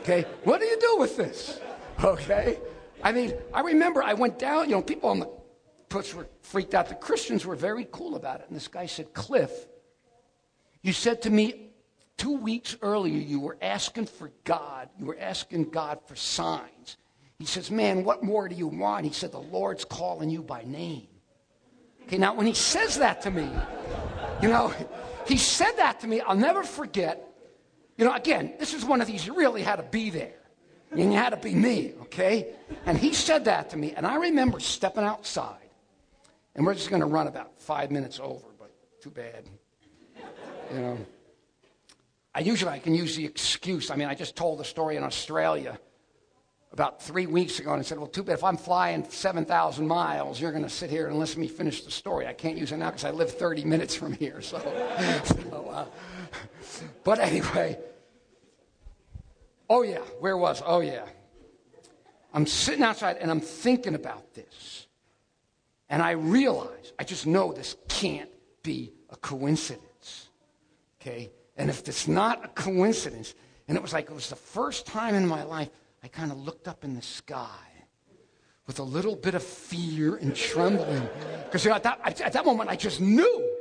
Okay? What do you do with this? Okay? I mean, I remember I went down, you know, people on the kibbutz were freaked out. The Christians were very cool about it. And this guy said, Cliff, you said to me two weeks earlier you were asking for God. You were asking God for signs. He says, Man, what more do you want? He said, The Lord's calling you by name. Okay, now when he says that to me, you know, he said that to me, I'll never forget. You know, again, this is one of these, you really had to be there. You had to be me, okay? And he said that to me, and I remember stepping outside and we're just going to run about five minutes over, but too bad. You know. I usually I can use the excuse. I mean, I just told the story in Australia about three weeks ago and I said, well, too bad. If I'm flying 7,000 miles, you're going to sit here and let me finish the story. I can't use it now because I live 30 minutes from here. So, so uh, but anyway, oh yeah, where was? Oh yeah. I'm sitting outside and I'm thinking about this. And I realize, I just know this can't be a coincidence. Okay? And if it's not a coincidence, and it was like it was the first time in my life I kind of looked up in the sky with a little bit of fear and trembling. Because you know, at, that, at that moment, I just knew.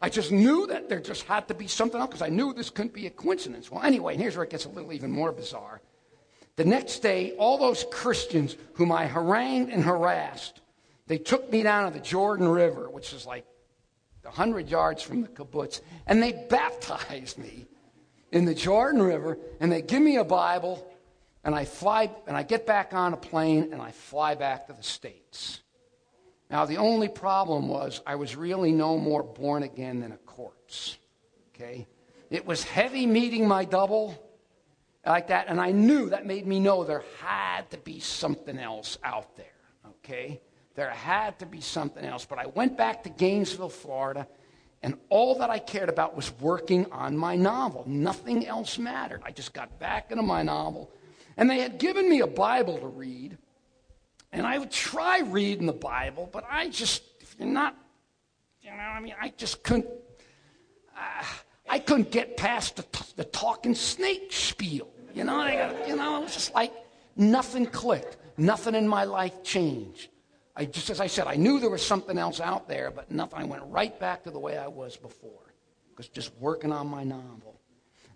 I just knew that there just had to be something else because I knew this couldn't be a coincidence. Well, anyway, here's where it gets a little even more bizarre. The next day, all those Christians whom I harangued and harassed they took me down to the Jordan River, which is like 100 yards from the kibbutz, and they baptized me in the Jordan River, and they give me a Bible, and I fly, and I get back on a plane, and I fly back to the States. Now, the only problem was I was really no more born again than a corpse. Okay? It was heavy meeting my double like that, and I knew that made me know there had to be something else out there. Okay? There had to be something else. But I went back to Gainesville, Florida, and all that I cared about was working on my novel. Nothing else mattered. I just got back into my novel. And they had given me a Bible to read. And I would try reading the Bible, but I just, if you're not, you know, I mean, I just couldn't, uh, I couldn't get past the, the talking snake spiel. You know, I, you know, it was just like nothing clicked. Nothing in my life changed. I just as I said, I knew there was something else out there, but nothing. I went right back to the way I was before, because just working on my novel.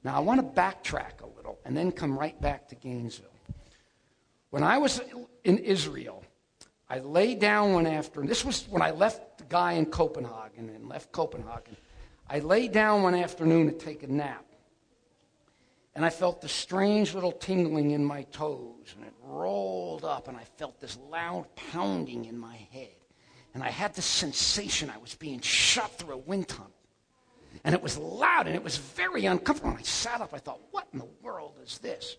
Now I want to backtrack a little and then come right back to Gainesville. When I was in Israel, I lay down one afternoon. This was when I left the guy in Copenhagen and left Copenhagen. I lay down one afternoon to take a nap and I felt this strange little tingling in my toes, and it rolled up, and I felt this loud pounding in my head. And I had this sensation I was being shot through a wind tunnel. And it was loud, and it was very uncomfortable. And I sat up, I thought, what in the world is this?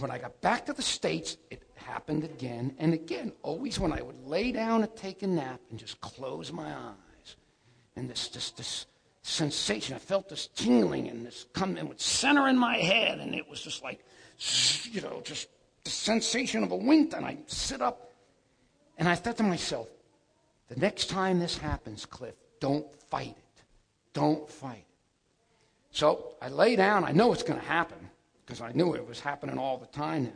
When I got back to the States, it happened again and again. Always when I would lay down and take a nap and just close my eyes. And this, this, this, sensation. I felt this tingling and this come and would center in my head, and it was just like, you know, just the sensation of a wind. And I sit up, and I thought to myself, the next time this happens, Cliff, don't fight it. Don't fight it. So I lay down. I know it's going to happen because I knew it was happening all the time now.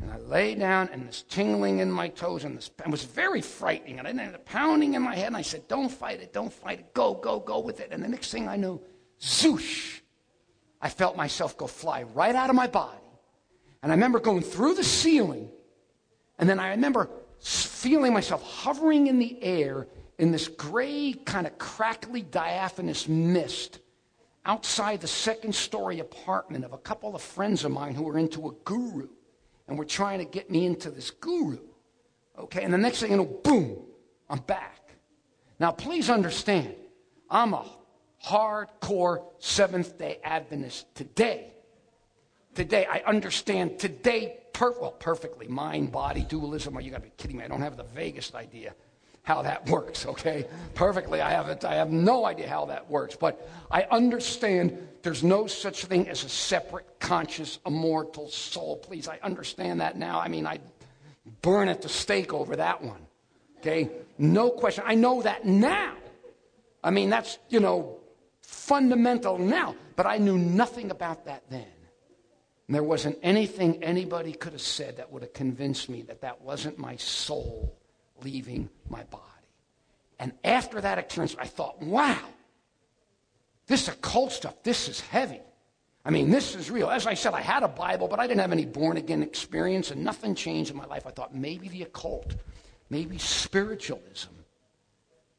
And I lay down, and this tingling in my toes, and this it was very frightening. And I ended up pounding in my head, and I said, Don't fight it, don't fight it, go, go, go with it. And the next thing I knew, zoosh, I felt myself go fly right out of my body. And I remember going through the ceiling, and then I remember feeling myself hovering in the air in this gray, kind of crackly, diaphanous mist outside the second story apartment of a couple of friends of mine who were into a guru and were trying to get me into this guru. Okay, and the next thing you know, boom, I'm back. Now, please understand, I'm a hardcore Seventh day Adventist today. Today, I understand today, per- well, perfectly mind body dualism. Are you got to be kidding me? I don't have the vaguest idea. How that works, okay? Perfectly. I haven't, I have no idea how that works. But I understand there's no such thing as a separate, conscious, immortal soul. Please, I understand that now. I mean, I burn at the stake over that one, okay? No question. I know that now. I mean, that's, you know, fundamental now. But I knew nothing about that then. And there wasn't anything anybody could have said that would have convinced me that that wasn't my soul leaving my body. And after that experience, I thought, wow, this occult stuff, this is heavy. I mean, this is real. As I said, I had a Bible, but I didn't have any born again experience, and nothing changed in my life. I thought maybe the occult, maybe spiritualism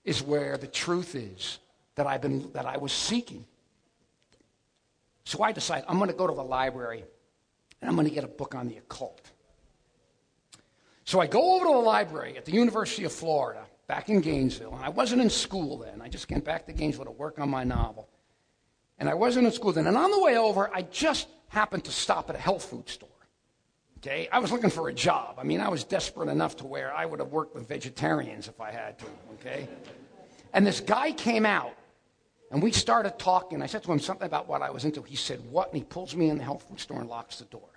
is where the truth is that, I've been, that I was seeking. So I decided I'm going to go to the library and I'm going to get a book on the occult. So I go over to the library at the University of Florida, back in Gainesville, and I wasn't in school then. I just came back to Gainesville to work on my novel. And I wasn't in school then. And on the way over, I just happened to stop at a health food store. Okay? I was looking for a job. I mean, I was desperate enough to where I would have worked with vegetarians if I had to. Okay? And this guy came out, and we started talking. I said to him something about what I was into. He said, What? And he pulls me in the health food store and locks the door.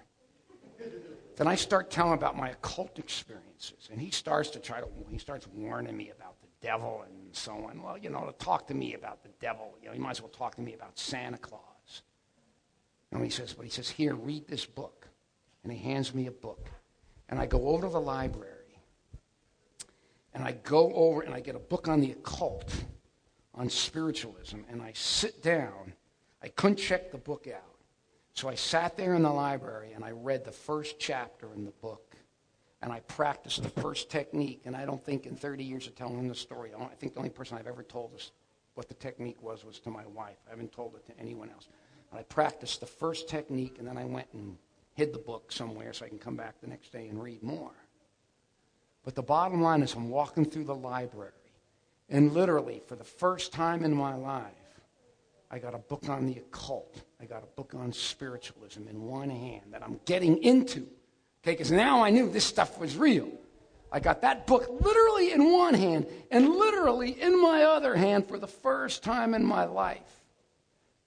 Then I start telling about my occult experiences, and he starts to try to, he starts warning me about the devil and so on. Well, you know, to talk to me about the devil, you know, you might as well talk to me about Santa Claus. And he says, but he says, here, read this book. And he hands me a book. And I go over to the library, and I go over and I get a book on the occult, on spiritualism, and I sit down. I couldn't check the book out. So I sat there in the library and I read the first chapter in the book. And I practiced the first technique. And I don't think in 30 years of telling the story, I think the only person I've ever told this what the technique was was to my wife. I haven't told it to anyone else. And I practiced the first technique and then I went and hid the book somewhere so I can come back the next day and read more. But the bottom line is I'm walking through the library. And literally, for the first time in my life, I got a book on the occult. I got a book on spiritualism in one hand that I'm getting into. Okay, because now I knew this stuff was real. I got that book literally in one hand and literally in my other hand for the first time in my life.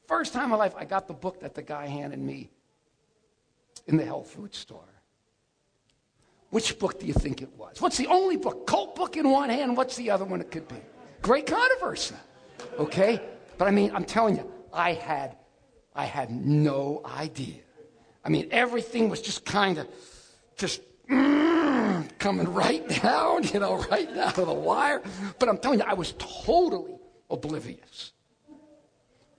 First time in my life, I got the book that the guy handed me in the health food store. Which book do you think it was? What's the only book? Cult book in one hand. What's the other one it could be? Great controversy. Okay? But I mean, I'm telling you, I had, I had no idea. I mean, everything was just kind of just mm, coming right down, you know, right down to the wire. But I'm telling you, I was totally oblivious.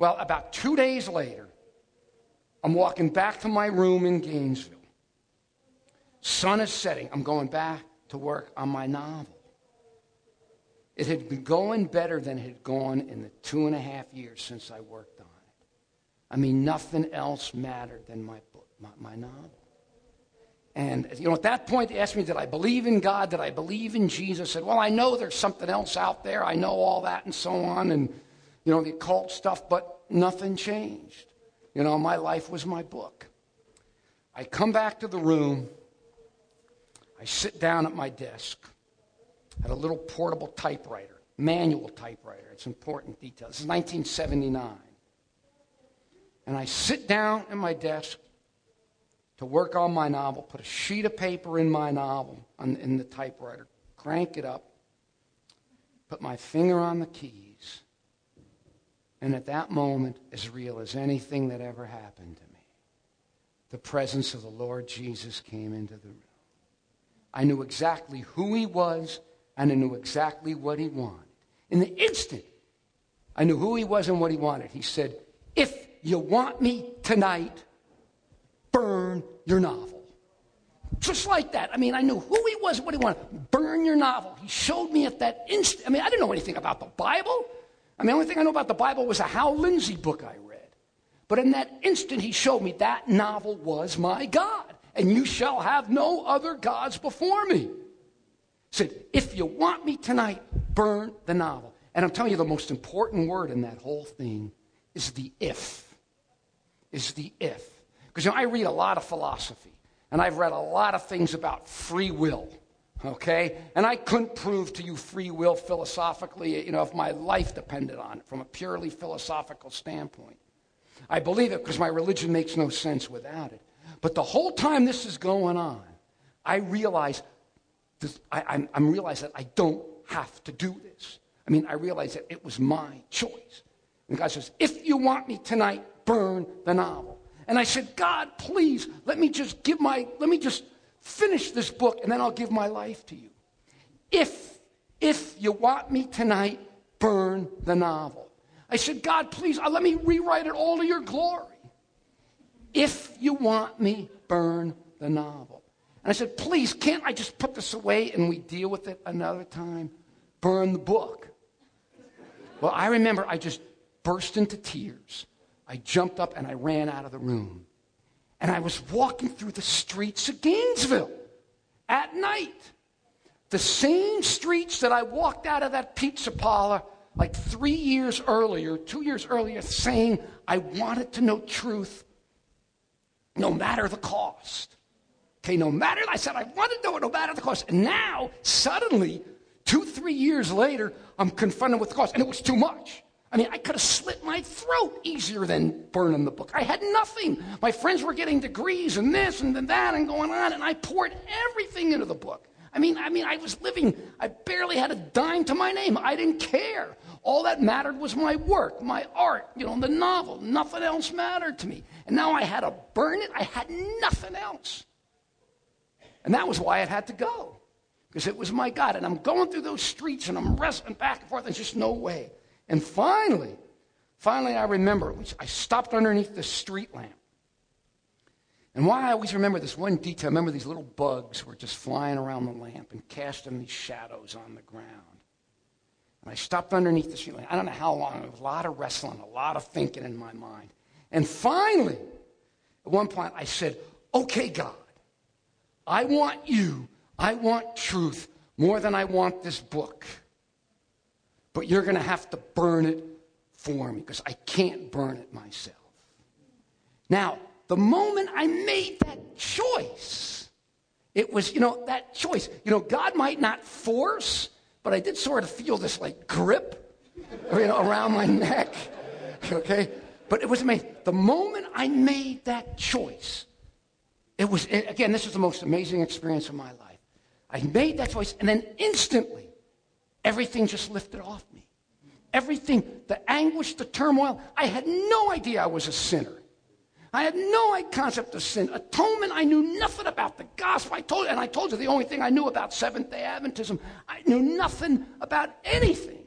Well, about two days later, I'm walking back to my room in Gainesville. Sun is setting. I'm going back to work on my novel. It had been going better than it had gone in the two and a half years since I worked. I mean, nothing else mattered than my book, my, my novel. And, you know, at that point, they asked me, did I believe in God? Did I believe in Jesus? I said, well, I know there's something else out there. I know all that and so on, and, you know, the occult stuff, but nothing changed. You know, my life was my book. I come back to the room. I sit down at my desk had a little portable typewriter, manual typewriter. It's important detail. This is 1979. And I sit down at my desk to work on my novel, put a sheet of paper in my novel on, in the typewriter, crank it up, put my finger on the keys, and at that moment, as real as anything that ever happened to me, the presence of the Lord Jesus came into the room. I knew exactly who he was and I knew exactly what he wanted. In the instant, I knew who he was and what he wanted. He said, If you want me tonight, burn your novel. Just like that. I mean, I knew who he was, what he wanted. Burn your novel. He showed me at that instant. I mean, I didn't know anything about the Bible. I mean, the only thing I know about the Bible was a Hal Lindsey book I read. But in that instant, he showed me that novel was my God. And you shall have no other gods before me said, If you want me tonight, burn the novel. And I'm telling you, the most important word in that whole thing is the if. Is the if. Because you know, I read a lot of philosophy, and I've read a lot of things about free will. Okay? And I couldn't prove to you free will philosophically, you know, if my life depended on it from a purely philosophical standpoint. I believe it because my religion makes no sense without it. But the whole time this is going on, I realize this, I, I'm, I'm that I don't have to do this. I mean, I realize that it was my choice. And God says, if you want me tonight, burn the novel. And I said, God, please, let me just give my, let me just finish this book and then I'll give my life to you. If, if you want me tonight, burn the novel. I said, God, please, uh, let me rewrite it all to your glory. If you want me, burn the novel. And I said, please, can't I just put this away and we deal with it another time? Burn the book. Well, I remember I just burst into tears. I jumped up and I ran out of the room. And I was walking through the streets of Gainesville at night. The same streets that I walked out of that pizza parlor like three years earlier, two years earlier, saying I wanted to know truth no matter the cost. Okay, no matter, I said I wanted to know it no matter the cost. And now, suddenly, two, three years later, I'm confronted with the cost. And it was too much. I mean, I could have slit my throat easier than burning the book. I had nothing. My friends were getting degrees and this and then that and going on, and I poured everything into the book. I mean, I mean, I was living, I barely had a dime to my name. I didn't care. All that mattered was my work, my art, you know, the novel. Nothing else mattered to me. And now I had to burn it. I had nothing else. And that was why it had to go. Because it was my God. And I'm going through those streets and I'm wrestling back and forth. There's just no way. And finally, finally, I remember I stopped underneath the street lamp. And why I always remember this one detail, I remember these little bugs were just flying around the lamp and casting these shadows on the ground. And I stopped underneath the street lamp. I don't know how long. A lot of wrestling, a lot of thinking in my mind. And finally, at one point, I said, Okay, God, I want you. I want truth more than I want this book but you're going to have to burn it for me because I can't burn it myself. Now, the moment I made that choice, it was, you know, that choice. You know, God might not force, but I did sort of feel this like grip, you know, around my neck. Okay? But it was amazing. The moment I made that choice, it was, again, this was the most amazing experience of my life. I made that choice, and then instantly, Everything just lifted off me. Everything, the anguish, the turmoil. I had no idea I was a sinner. I had no concept of sin. Atonement, I knew nothing about the gospel. I told, you, and I told you the only thing I knew about Seventh day Adventism. I knew nothing about anything.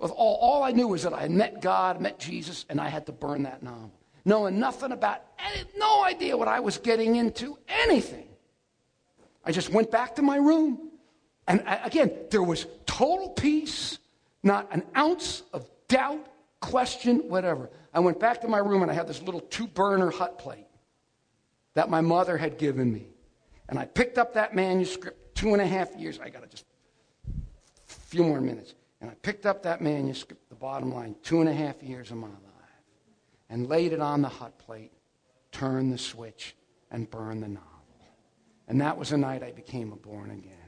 All, all I knew was that I met God, met Jesus, and I had to burn that novel. Knowing nothing about, no idea what I was getting into, anything. I just went back to my room. And again, there was total peace, not an ounce of doubt, question, whatever. I went back to my room and I had this little two burner hot plate that my mother had given me. And I picked up that manuscript two and a half years. I got to just a few more minutes. And I picked up that manuscript, the bottom line, two and a half years of my life, and laid it on the hot plate, turned the switch, and burned the novel. And that was the night I became a born again.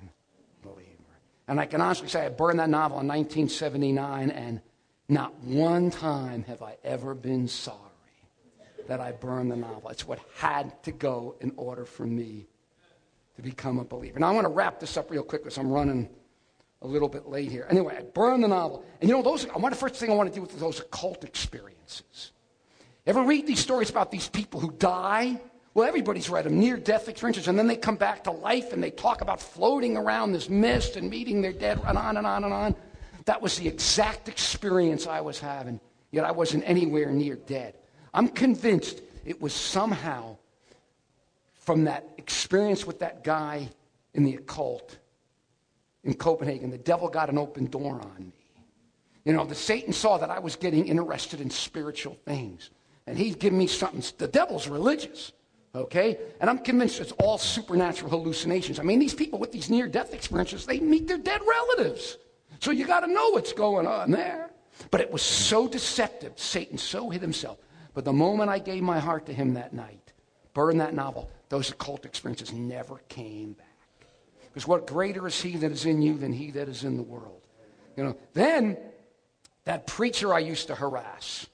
And I can honestly say I burned that novel in 1979, and not one time have I ever been sorry that I burned the novel. It's what had to go in order for me to become a believer. Now, I want to wrap this up real quick because I'm running a little bit late here. Anyway, I burned the novel. And you know, those, one of the first thing I want to do with those occult experiences. Ever read these stories about these people who die well, everybody's read them, near death experiences, and then they come back to life and they talk about floating around this mist and meeting their dead, and on and on and on. That was the exact experience I was having, yet I wasn't anywhere near dead. I'm convinced it was somehow from that experience with that guy in the occult in Copenhagen, the devil got an open door on me. You know, the Satan saw that I was getting interested in spiritual things. And he'd give me something. The devil's religious. Okay? And I'm convinced it's all supernatural hallucinations. I mean, these people with these near death experiences, they meet their dead relatives. So you got to know what's going on there. But it was so deceptive. Satan so hid himself. But the moment I gave my heart to him that night, burned that novel, those occult experiences never came back. Because what greater is he that is in you than he that is in the world? You know, then that preacher I used to harass,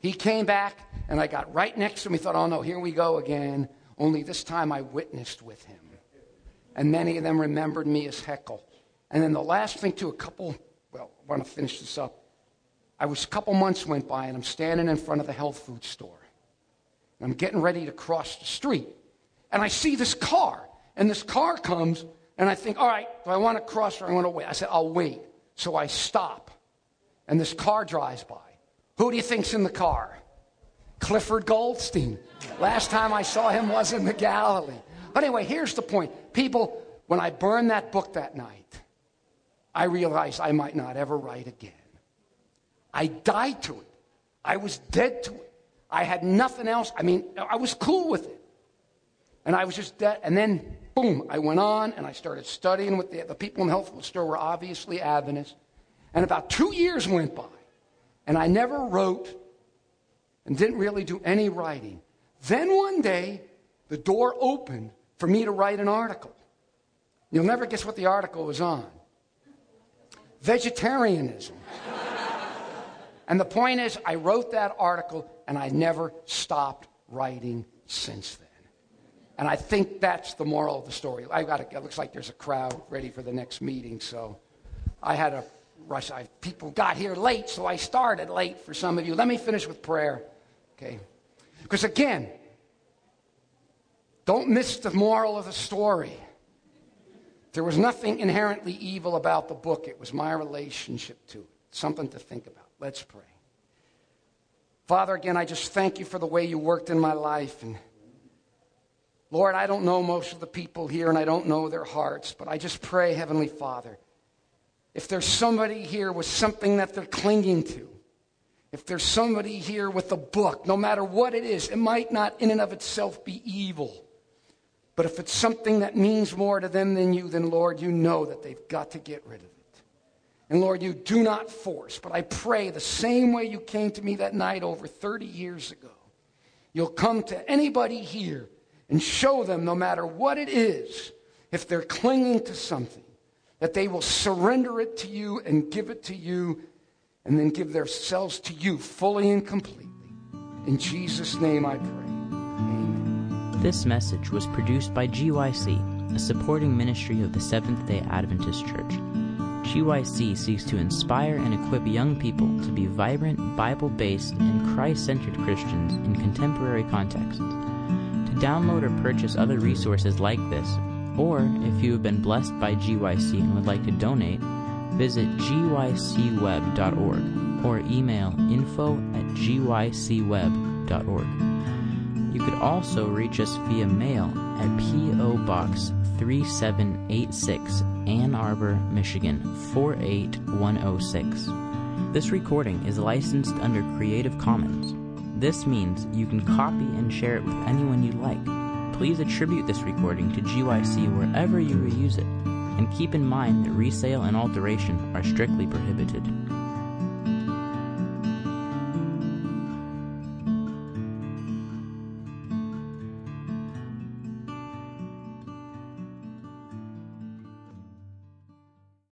he came back and I got right next to him. He thought, oh no, here we go again. Only this time I witnessed with him. And many of them remembered me as Heckle. And then the last thing, too, a couple, well, I want to finish this up. I was, a couple months went by and I'm standing in front of the health food store. I'm getting ready to cross the street. And I see this car. And this car comes and I think, all right, do I want to cross or I want to wait? I said, I'll wait. So I stop. And this car drives by. Who do you think's in the car? Clifford Goldstein. Last time I saw him was in the Galilee. But anyway, here's the point. People, when I burned that book that night, I realized I might not ever write again. I died to it. I was dead to it. I had nothing else. I mean, I was cool with it. And I was just dead. And then, boom, I went on and I started studying with the, the people in the health store were obviously Adventists. And about two years went by. And I never wrote and didn't really do any writing. Then one day, the door opened for me to write an article. You'll never guess what the article was on vegetarianism. and the point is, I wrote that article and I never stopped writing since then. And I think that's the moral of the story. I got it looks like there's a crowd ready for the next meeting, so I had a rush. I, people got here late, so I started late for some of you. Let me finish with prayer, okay? Because again, don't miss the moral of the story. There was nothing inherently evil about the book, it was my relationship to it. Something to think about. Let's pray. Father, again, I just thank you for the way you worked in my life. And Lord, I don't know most of the people here and I don't know their hearts, but I just pray, Heavenly Father, if there's somebody here with something that they're clinging to, if there's somebody here with a book, no matter what it is, it might not in and of itself be evil. But if it's something that means more to them than you, then Lord, you know that they've got to get rid of it. And Lord, you do not force, but I pray the same way you came to me that night over 30 years ago, you'll come to anybody here and show them no matter what it is, if they're clinging to something, that they will surrender it to you and give it to you and then give themselves to you fully and completely. In Jesus' name I pray. Amen. This message was produced by GYC, a supporting ministry of the Seventh day Adventist Church. GYC seeks to inspire and equip young people to be vibrant, Bible based, and Christ centered Christians in contemporary contexts. To download or purchase other resources like this, or if you have been blessed by GYC and would like to donate, visit gycweb.org or email info at gycweb.org. You could also reach us via mail at P.O. Box 3786, Ann Arbor, Michigan 48106. This recording is licensed under Creative Commons. This means you can copy and share it with anyone you like. Please attribute this recording to GYC wherever you reuse it, and keep in mind that resale and alteration are strictly prohibited.